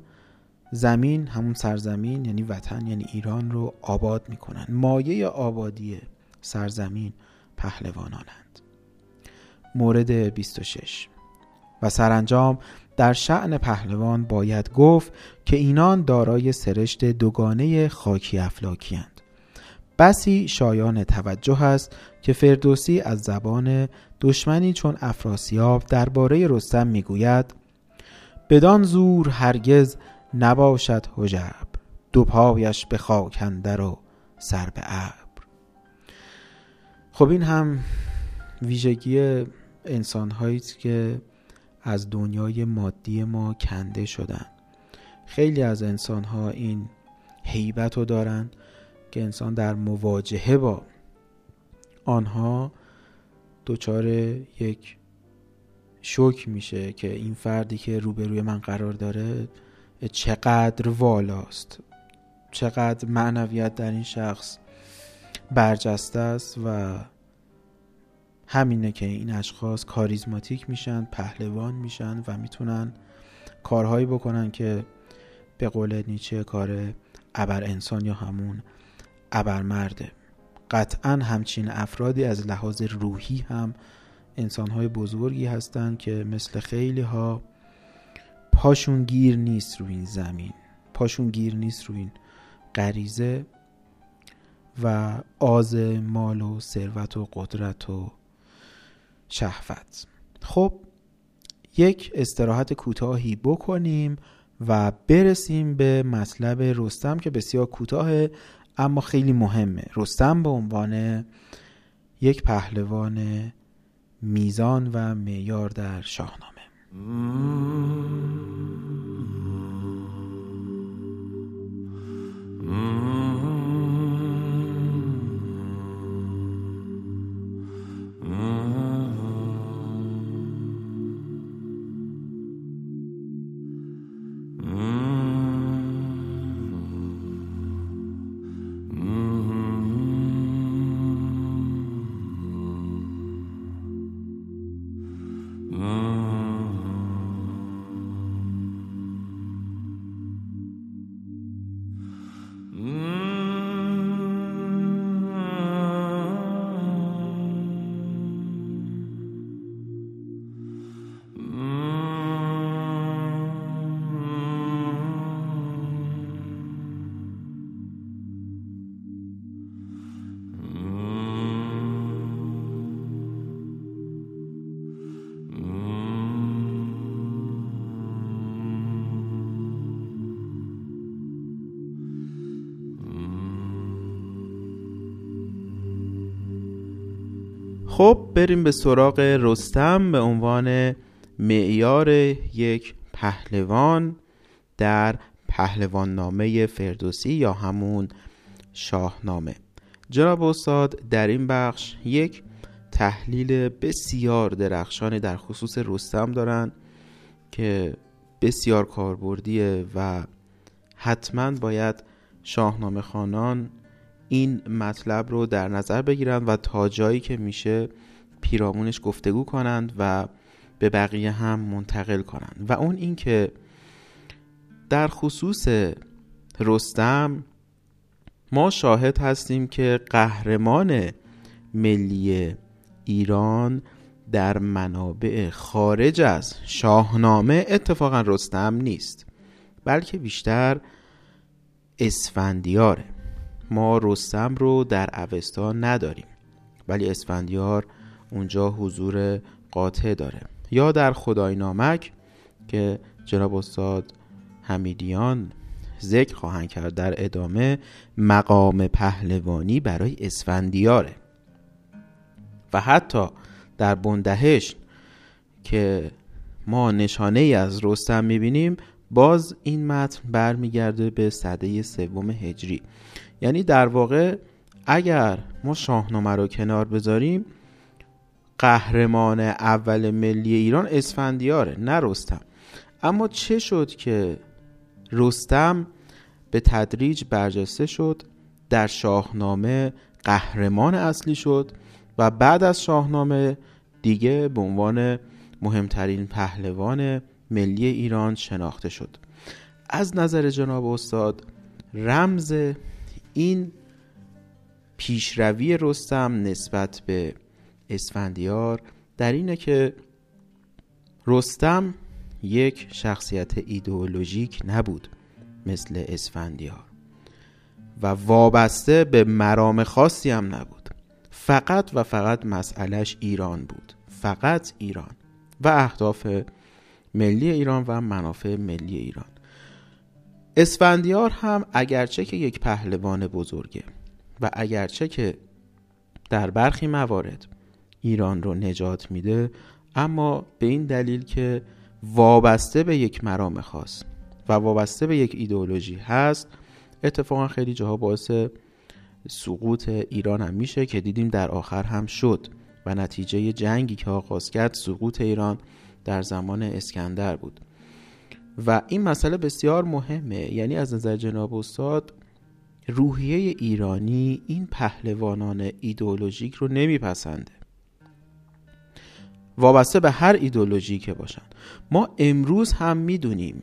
زمین همون سرزمین یعنی وطن یعنی ایران رو آباد می‌کنن. مایه آبادی سرزمین پهلوانانند. مورد 26 و سرانجام در شعن پهلوان باید گفت که اینان دارای سرشت دوگانه خاکی افلاکی هند. بسی شایان توجه است که فردوسی از زبان دشمنی چون افراسیاب درباره رستم می‌گوید بدان زور هرگز نباشد حجب دو پایش به خاک اندر و سر به ابر خب این هم ویژگی انسان هایی که از دنیای مادی ما کنده شدن. خیلی از انسان ها این حیبت رو دارن که انسان در مواجهه با آنها دچار یک شوک میشه که این فردی که روبروی من قرار داره چقدر والاست چقدر معنویت در این شخص برجسته است و همینه که این اشخاص کاریزماتیک میشن پهلوان میشن و می‌تونن کارهایی بکنن که به قول نیچه کار ابر انسان یا همون ابر مرده قطعا همچین افرادی از لحاظ روحی هم انسانهای بزرگی هستند که مثل خیلی ها پاشون گیر نیست رو این زمین. پاشون گیر نیست رو این غریزه و آز مال و ثروت و قدرت و شهوت. خب یک استراحت کوتاهی بکنیم و برسیم به مطلب رستم که بسیار کوتاه اما خیلی مهمه. رستم به عنوان یک پهلوان میزان و معیار در شاهنامه. خب بریم به سراغ رستم به عنوان معیار یک پهلوان در پهلوان نامه فردوسی یا همون شاهنامه. جناب استاد در این بخش یک تحلیل بسیار درخشانی در خصوص رستم دارن که بسیار کاربردیه و حتما باید شاهنامه خانان این مطلب رو در نظر بگیرند و تا جایی که میشه پیرامونش گفتگو کنند و به بقیه هم منتقل کنند. و اون اینکه در خصوص رستم ما شاهد هستیم که قهرمان ملی ایران در منابع خارج از شاهنامه اتفاقا رستم نیست بلکه بیشتر اسفندیاره. ما رستم رو در اوستا نداریم ولی اسفندیار اونجا حضور قاطع داره. یا در خدای نامک که جناب استاد حمیدیان ذکر خواهند کرد در ادامه مقام پهلوانی برای اسفندیاره. و حتی در بندهش که ما نشانه ای از رستم می‌بینیم باز این متن برمیگرده به صده سوم هجری. یعنی در واقع اگر ما شاهنامه رو کنار بذاریم قهرمان اول ملی ایران اسفندیاره نه رستم. اما چه شد که رستم به تدریج برجسته شد در شاهنامه قهرمان اصلی شد و بعد از شاهنامه دیگه به عنوان مهمترین پهلوان ملی ایران شناخته شد. از نظر جناب استاد رمز این پیشروی رستم نسبت به اسفندیار در اینه که رستم یک شخصیت ایدئولوژیک نبود مثل اسفندیار و وابسته به مرام خاصی هم نبود. فقط و فقط مسئلهش ایران بود. فقط ایران و اهداف ملی ایران و منافع ملی ایران. اسفندیار هم اگرچه که یک پهلوان بزرگه و اگرچه که در برخی موارد ایران رو نجات میده اما به این دلیل که وابسته به یک مرام خاص و وابسته به یک ایدئولوژی هست اتفاقا خیلی جاها باعث سقوط ایران هم میشه که دیدیم در آخر هم شد و نتیجه جنگی که آغاز کرد سقوط ایران در زمان اسکندر بود. و این مسئله بسیار مهمه. یعنی از نظر جناب استاد روحیه ایرانی این پهلوانان ایدئولوژیک رو نمیپسنده. وابسته به هر ایدولوژی که باشن. ما امروز هم می‌دونیم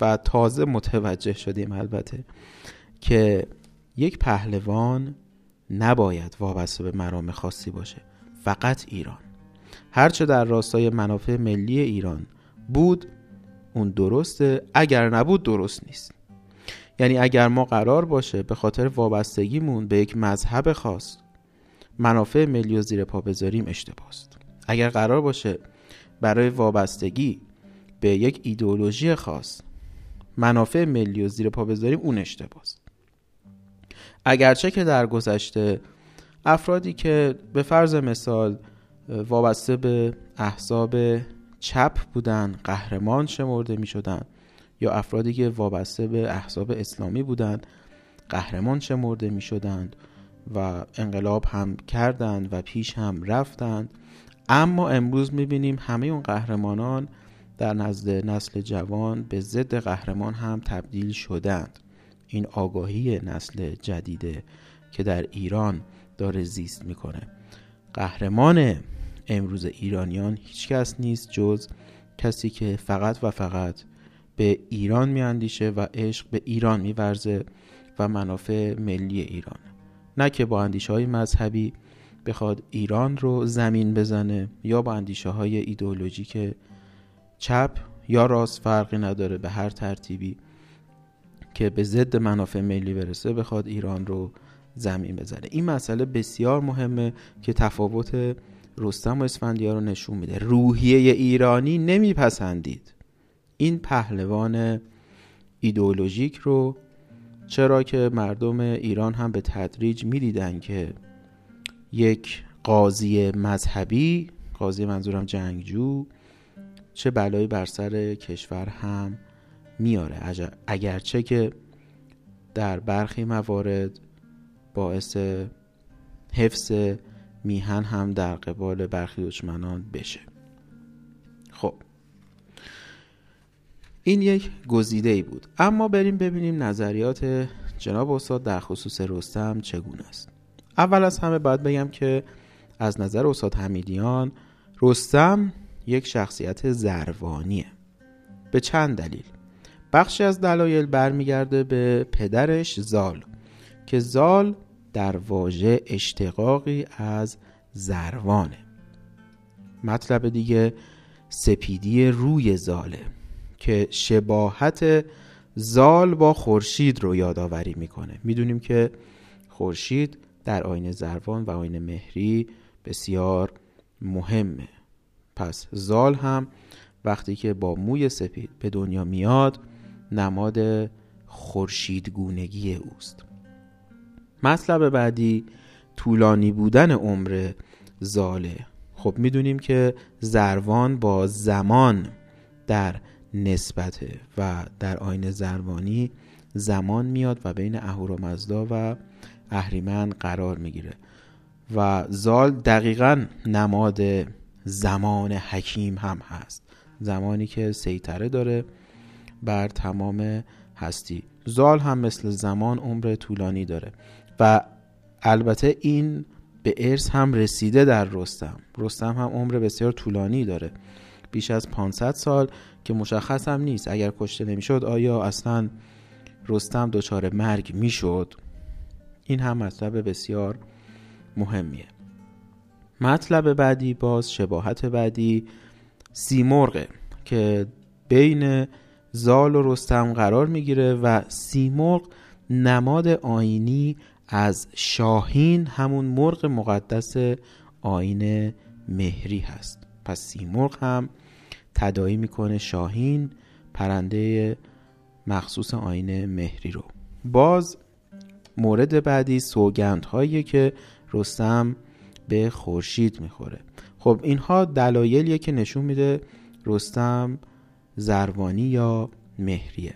و تازه متوجه شدیم البته که یک پهلوان نباید وابسته به مرام خاصی باشه. فقط ایران. هرچه در راستای منافع ملی ایران بود اون درسته. اگر نبود درست نیست. یعنی اگر ما قرار باشه به خاطر وابستگیمون به یک مذهب خاص منافع ملی و زیر پا بذاریم اشتباست. اگر قرار باشه برای وابستگی به یک ایدئولوژی خاص منافع ملی و زیر پا بذاریم اون اشتباست. اگرچه که در گذشته افرادی که به فرض مثال وابسته به احزاب چپ بودن قهرمان شمرده می شدن یا افرادی که وابسته به احزاب اسلامی بودند قهرمان شمرده می شدند و انقلاب هم کردند و پیش هم رفتند اما امروز می بینیم همه اون قهرمانان در نزد نسل جوان به ضد قهرمان هم تبدیل شدند. این آگاهی نسل جدیده که در ایران داره زیست می‌کنه. قهرمان امروز ایرانیان هیچ کس نیست جز کسی که فقط و فقط به ایران میاندیشه و عشق به ایران میورزه و منافع ملی ایران. نه که با اندیشه های مذهبی بخواد ایران رو زمین بزنه یا با اندیشه های ایدئولوژیک چپ یا راست فرقی نداره به هر ترتیبی که به ضد منافع ملی برسه بخواد ایران رو زمین بزنه. این مسئله بسیار مهمه که تفاوت رستم و اسفندیار رو نشون میده. روحیه ایرانی نمیپسندید. این پهلوان ایدئولوژیک رو چرا که مردم ایران هم به تدریج می‌دیدن که یک قاضی مذهبی قاضی منظورم جنگجو چه بلایی بر سر کشور هم میاره. اگرچه که در برخی موارد باعث حفظ میهن هم در قبال برخی دشمنان بشه. خب. این یک گزیده ای بود. اما بریم ببینیم نظریات جناب استاد در خصوص رستم چگونه است. اول از همه باید بگم که از نظر استاد حمیدیان رستم یک شخصیت زروانیه به چند دلیل؟ بخشی از دلایل برمیگرده به پدرش زال که زال در واژه اشتقاقی از زروانه. مطلب دیگه سپیدی روی زاله که شباهت زال با خورشید رو یادآوری می‌کنه. می‌دونیم که خورشید در آین زروان و آین مهری بسیار مهمه. پس زال هم وقتی که با موی سپید به دنیا میاد نماد خورشیدگونگی اوست. مطلب بعدی طولانی بودن عمر زاله. خب می‌دونیم که زروان با زمان در نسبته و در آین زروانی زمان میاد و بین اهورامزدا و اهریمن قرار می‌گیره. و زال دقیقا نماد زمان حکیم هم هست. زمانی که سیطره داره بر تمام هستی. زال هم مثل زمان عمر طولانی داره. و البته این به ارث هم رسیده در رستم. رستم هم عمر بسیار طولانی داره. بیش از 500 سال که مشخص هم نیست. اگر کشته نمی‌شد آیا اصلا رستم دچار مرگ می‌شد؟ این هم مطلب بسیار مهمیه. مطلب بعدی باز شباهت بعدی سیمرغه که بین زال و رستم قرار می‌گیره و سیمرغ نماد آینی از شاهین همون مرغ مقدس آین مهری هست. پس سیمرغ هم تدایی می‌کنه شاهین پرنده مخصوص آین مهری رو. باز مورد بعدی سوگند هایی که رستم به خورشید می‌خوره. خب اینها دلایلیه که نشون میده رستم زروانی یا مهریه.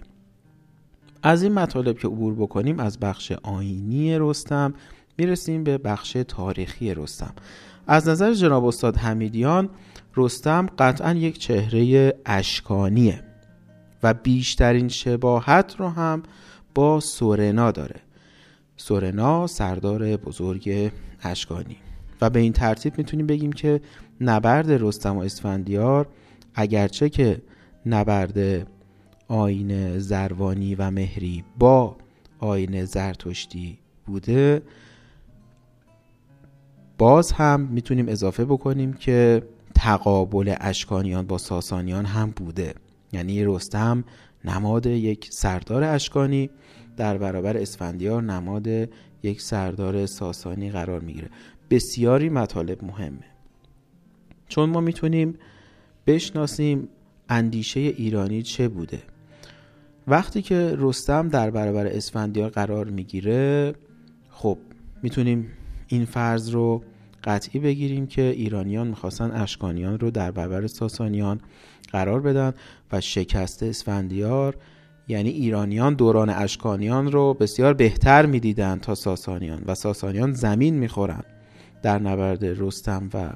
از این مطالب که عبور بکنیم از بخش آینی رستم می‌رسیم به بخش تاریخی رستم. از نظر جناب استاد حمیدیان رستم قطعا یک چهره اشکانیه و بیشترین شباهت رو هم با سورنا داره. سورنا سردار بزرگ اشکانی. و به این ترتیب می‌تونیم بگیم که نبرد رستم و اسفندیار اگرچه که نبرد آین زروانی و مهری با آین زرتشتی بوده باز هم می‌تونیم اضافه بکنیم که تقابل اشکانیان با ساسانیان هم بوده. یعنی رستم نماد یک سردار اشکانی در برابر اسفندیار نماد یک سردار ساسانی قرار می‌گیره. بسیاری مطالب مهمه. چون ما می‌تونیم بشناسیم اندیشه ایرانی چه بوده. وقتی که رستم در برابر اسفندیار قرار می‌گیره خب می‌تونیم این فرض رو قطعی بگیریم که ایرانیان می‌خواستن اشکانیان رو در برابر ساسانیان قرار بدن و شکست اسفندیار یعنی ایرانیان دوران اشکانیان رو بسیار بهتر می‌دیدند تا ساسانیان و ساسانیان زمین می‌خورن. در نبرد رستم و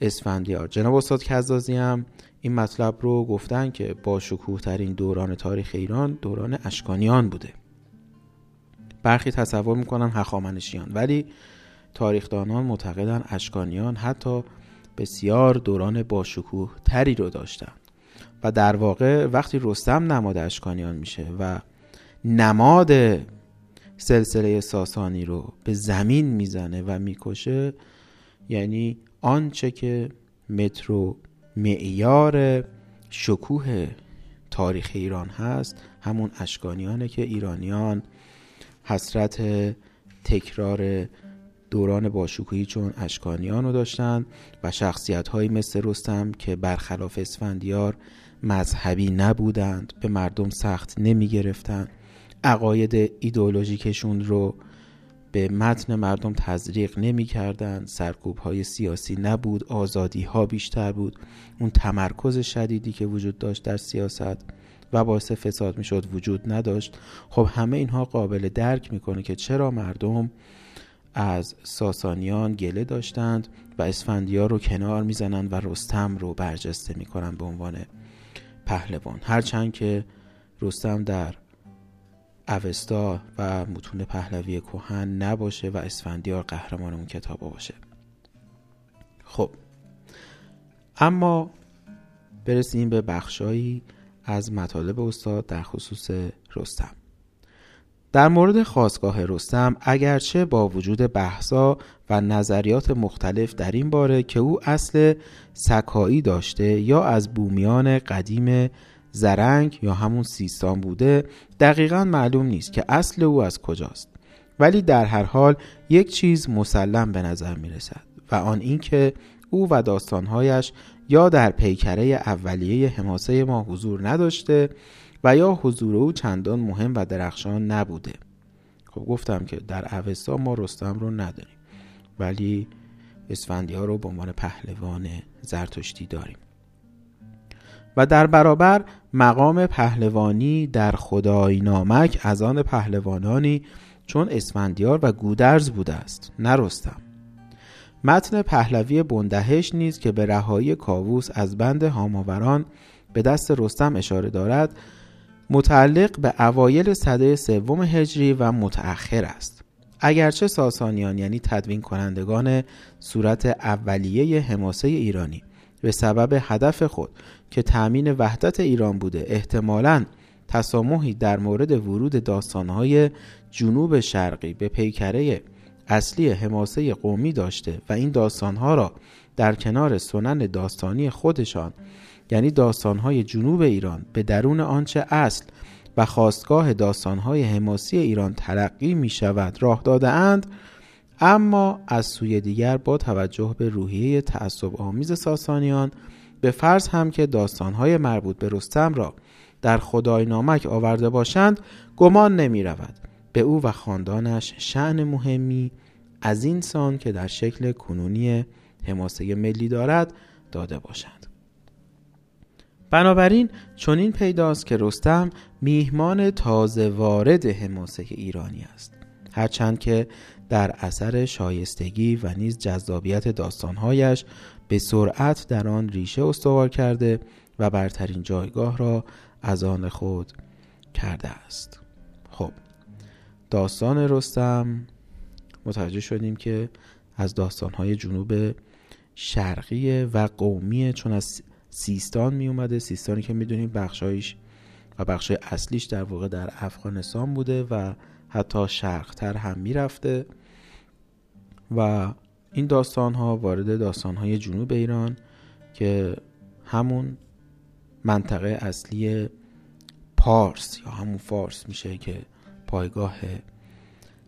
اسفندیار. جناب استاد کزازی هم این مطلب رو گفتن که با شکوه ترین دوران تاریخ ایران دوران اشکانیان بوده. برخی تصور می‌کنن هخامنشیان ولی تاریخدانان معتقدن اشکانیان حتی بسیار دوران باشکوه تری رو داشتن. و در واقع وقتی رستم نماد اشکانیان میشه و نماد سلسله ساسانی رو به زمین می‌زنه و می‌کشه یعنی آنچه که مترو معیار شکوه تاریخ ایران هست همون اشکانیانه که ایرانیان حسرت تکرار دوران باشکوهی چون اشکانیان رو داشتن و شخصیت هایی مثل رستم که برخلاف اسفندیار مذهبی نبودند به مردم سخت نمی گرفتن عقاید ایدئولوژیکشون رو به متن مردم تزریق نمی کردن سرکوب های سیاسی نبود آزادی ها بیشتر بود. اون تمرکز شدیدی که وجود داشت در سیاست و باعث فساد می شد وجود نداشت. خب همه اینها قابل درک می‌کنه که چرا مردم از ساسانیان گله داشتند و اسفندیار رو کنار می‌زنند و رستم رو برجسته می‌کنند به عنوان پهلوان هرچند که رستم در اوستا و متون پهلوی کهن نباشه و اسفندیار قهرمان اون کتاب باشه. خب اما برسیم به بخشایی از مطالب استاد در خصوص رستم. در مورد خواستگاه رستم اگرچه با وجود بحثا و نظریات مختلف در این باره که او اصل سکایی داشته یا از بومیان قدیم زرنگ یا همون سیستان بوده دقیقا معلوم نیست که اصل او از کجاست. ولی در هر حال یک چیز مسلم به نظر می رسد و آن اینکه او و داستانهایش یا در پیکره اولیه حماسه ما حضور نداشته و یا حضور او چندان مهم و درخشان نبوده. خب گفتم که در اوستا ما رستم رو نداریم ولی اسفندیار رو به عنوان پهلوان زرتشتی داریم. و در برابر مقام پهلوانی در خدای نامک از آن پهلوانانی چون اسفندیار و گودرز بوده است نرستم متن پهلوی بندهش نیز که به رهایی کاووس از بند هاماوران به دست رستم اشاره دارد متعلق به اوایل صده سوم هجری و متأخر است. اگرچه ساسانیان یعنی تدوین کنندگان صورت اولیه حماسه ایرانی به سبب هدف خود که تأمین وحدت ایران بوده احتمالاً تسامحی در مورد ورود داستانهای جنوب شرقی به پیکره اصلی حماسه قومی داشته و این داستانها را در کنار سنن داستانی خودشان یعنی داستانهای جنوب ایران به درون آنچه اصل و خواستگاه داستانهای حماسی ایران تلقی می شود راه داده اند اما از سوی دیگر با توجه به روحیه تعصب آمیز ساسانیان به فرض هم که داستانهای مربوط به رستم را در خدای نامک آورده باشند گمان نمی رود به او و خاندانش شعن مهمی از این سان که در شکل کنونی حماسه ملی دارد داده باشند. بنابراین چنین پیداست که رستم میهمان تازه وارد حماسه ایرانی است. هرچند که در اثر شایستگی و نیز جذابیت داستانهایش به سرعت در آن ریشه استوار کرده و برترین جایگاه را از آن خود کرده است. خب داستان رستم متوجه شدیم که از داستانهای جنوب شرقی و قومی چون از سیستان می اومده سیستانی که می‌دونیم بخشایش و بخش اصلیش در واقع در افغانستان بوده و حتی شرقتر هم می‌رفته. و این داستان ها وارد داستان های جنوب ایران که همون منطقه اصلی پارس یا همون فارس میشه که پایگاه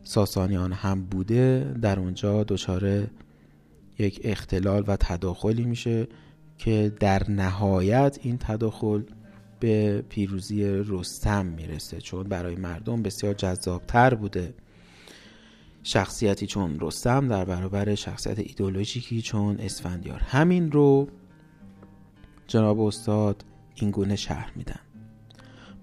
ساسانیان هم بوده. در اونجا دچار یک اختلال و تداخلی میشه. که در نهایت این تداخل به پیروزی رستم می‌رسه چون برای مردم بسیار جذابتر بوده شخصیتی چون رستم در برابر شخصیت ایدولوژیکی چون اسفندیار. همین رو جناب استاد این گونه شهر میدن.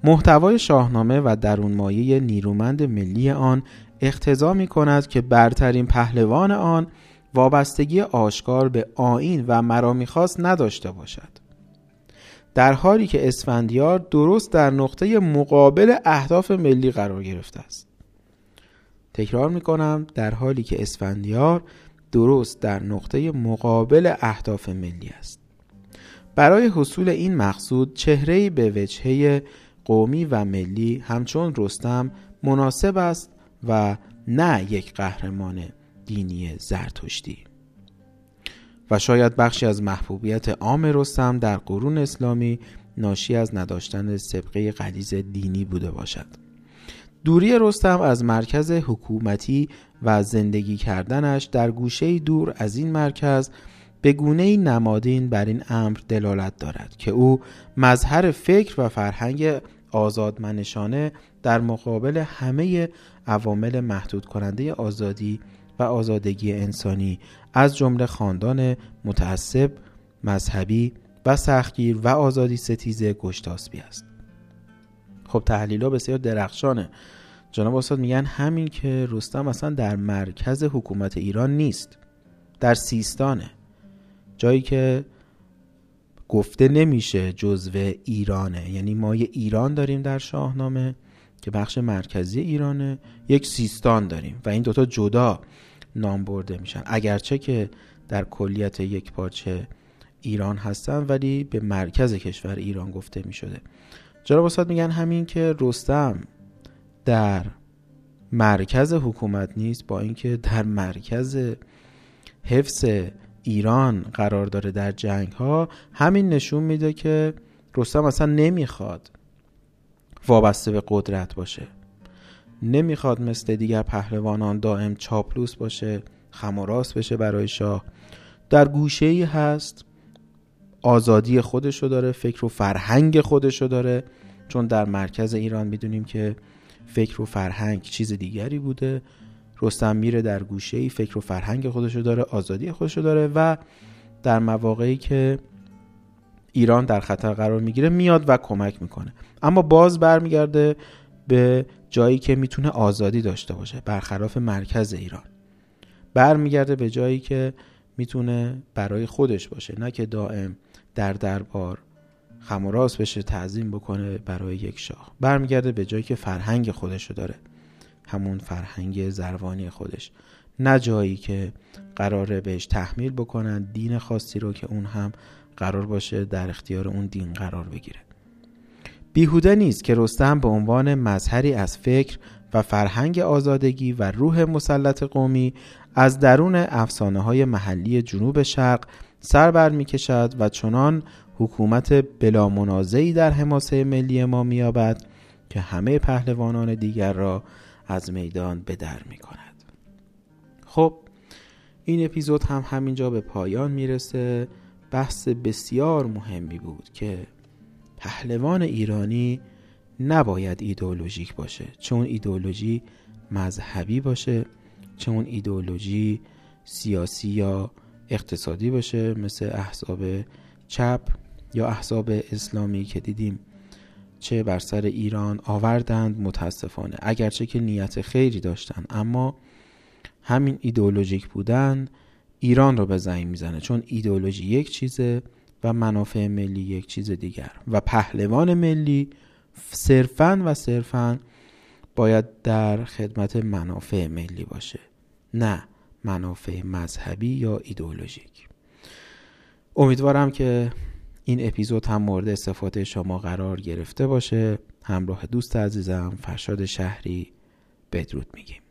محتوای شاهنامه و درون مایه نیرومند ملی آن اختضا می کند که برترین پهلوان آن وابستگی آشکار به آین و مرامی خاص نداشته باشد. در حالی که اسفندیار درست در نقطه مقابل اهداف ملی قرار گرفته است. تکرار می کنم در حالی که اسفندیار درست در نقطه مقابل اهداف ملی است. برای حصول این مقصود چهره به وجهه قومی و ملی همچون رستم مناسب است و نه یک قهرمان دینی زرتشتی. و شاید بخشی از محبوبیت عام رستم در قرون اسلامی ناشی از نداشتن سبقه غلیز دینی بوده باشد. دوری رستم از مرکز حکومتی و زندگی کردنش در گوشه دور از این مرکز به گونه نمادین بر این امر دلالت دارد که او مظهر فکر و فرهنگ آزادمنشانه در مقابل همه عوامل محدود کننده آزادی و آزادگی انسانی از جمله خاندان متعصب، مذهبی و سختگیر و آزادی ستیزه گشتاسبی است. خب تحلیل ها بسیار درخشانه. جناب استاد میگن همین که رستم اصلا در مرکز حکومت ایران نیست در سیستانه. جایی که گفته نمیشه جزو ایرانه. یعنی ما یه ایران داریم در شاهنامه که بخش مرکزی ایرانه یک سیستان داریم و این دوتا جدا. نام برده میشن. اگرچه که در کلیت یک پارچه ایران هستن ولی به مرکز کشور ایران گفته می‌شده. جناب استاد میگن همین که رستم در مرکز حکومت نیست با اینکه در مرکز حفظ ایران قرار داره در جنگ ها همین نشون میده که رستم اصلا نمی‌خواد وابسته به قدرت باشه. نمی‌خواد مثل دیگر پهلوانان دائم چاپلوس باشه خماراس بشه برای شاه. در گوشه ای هست آزادی خودشو داره فکر و فرهنگ خودشو داره. چون در مرکز ایران می‌دونیم که فکر و فرهنگ چیز دیگری بوده. رستم میره در گوشه ای فکر و فرهنگ خودشو داره آزادی خودشو داره و در مواقعی که ایران در خطر قرار می‌گیره میاد و کمک می‌کنه. اما باز برمیگرده به جایی که می‌تونه آزادی داشته باشه برخلاف مرکز ایران. برمیگرده به جایی که می‌تونه برای خودش باشه نه که دائم در دربار خم بشه تعظیم بکنه برای یک شاه. برمیگرده به جایی که فرهنگ خودشو داره همون فرهنگ زروانی خودش. نه جایی که قراره بهش تحمیل بکنن دین خاصی رو که اون هم قرار باشه در اختیار اون دین قرار بگیره. بیهوده نیست که رستم به عنوان مظهری از فکر و فرهنگ آزادگی و روح مسلط قومی از درون افسانه های محلی جنوب شرق سر بر می کشد و چنان حکومت بلا منازعی در حماسه ملی ما میابد که همه پهلوانان دیگر را از میدان به در می کند خب این اپیزود هم همینجا به پایان می‌رسه. بحث بسیار مهمی بود که پهلوان ایرانی نباید ایدئولوژیک باشه. چون ایدئولوژی مذهبی باشه چون ایدئولوژی سیاسی یا اقتصادی باشه مثل احزاب چپ یا احزاب اسلامی که دیدیم چه بر سر ایران آوردند متاسفانه. اگرچه که نیت خیری داشتن اما همین ایدئولوژیک بودن ایران رو به زنگ می‌زنه. چون ایدئولوژی یک چیزه و منافع ملی یک چیز دیگر. و پهلوان ملی صرفا و صرفا باید در خدمت منافع ملی باشه نه منافع مذهبی یا ایدئولوژیک. امیدوارم که این اپیزود هم مورد استفاده شما قرار گرفته باشه. همراه دوست عزیزم فرشاد شهری بدرود میگیم.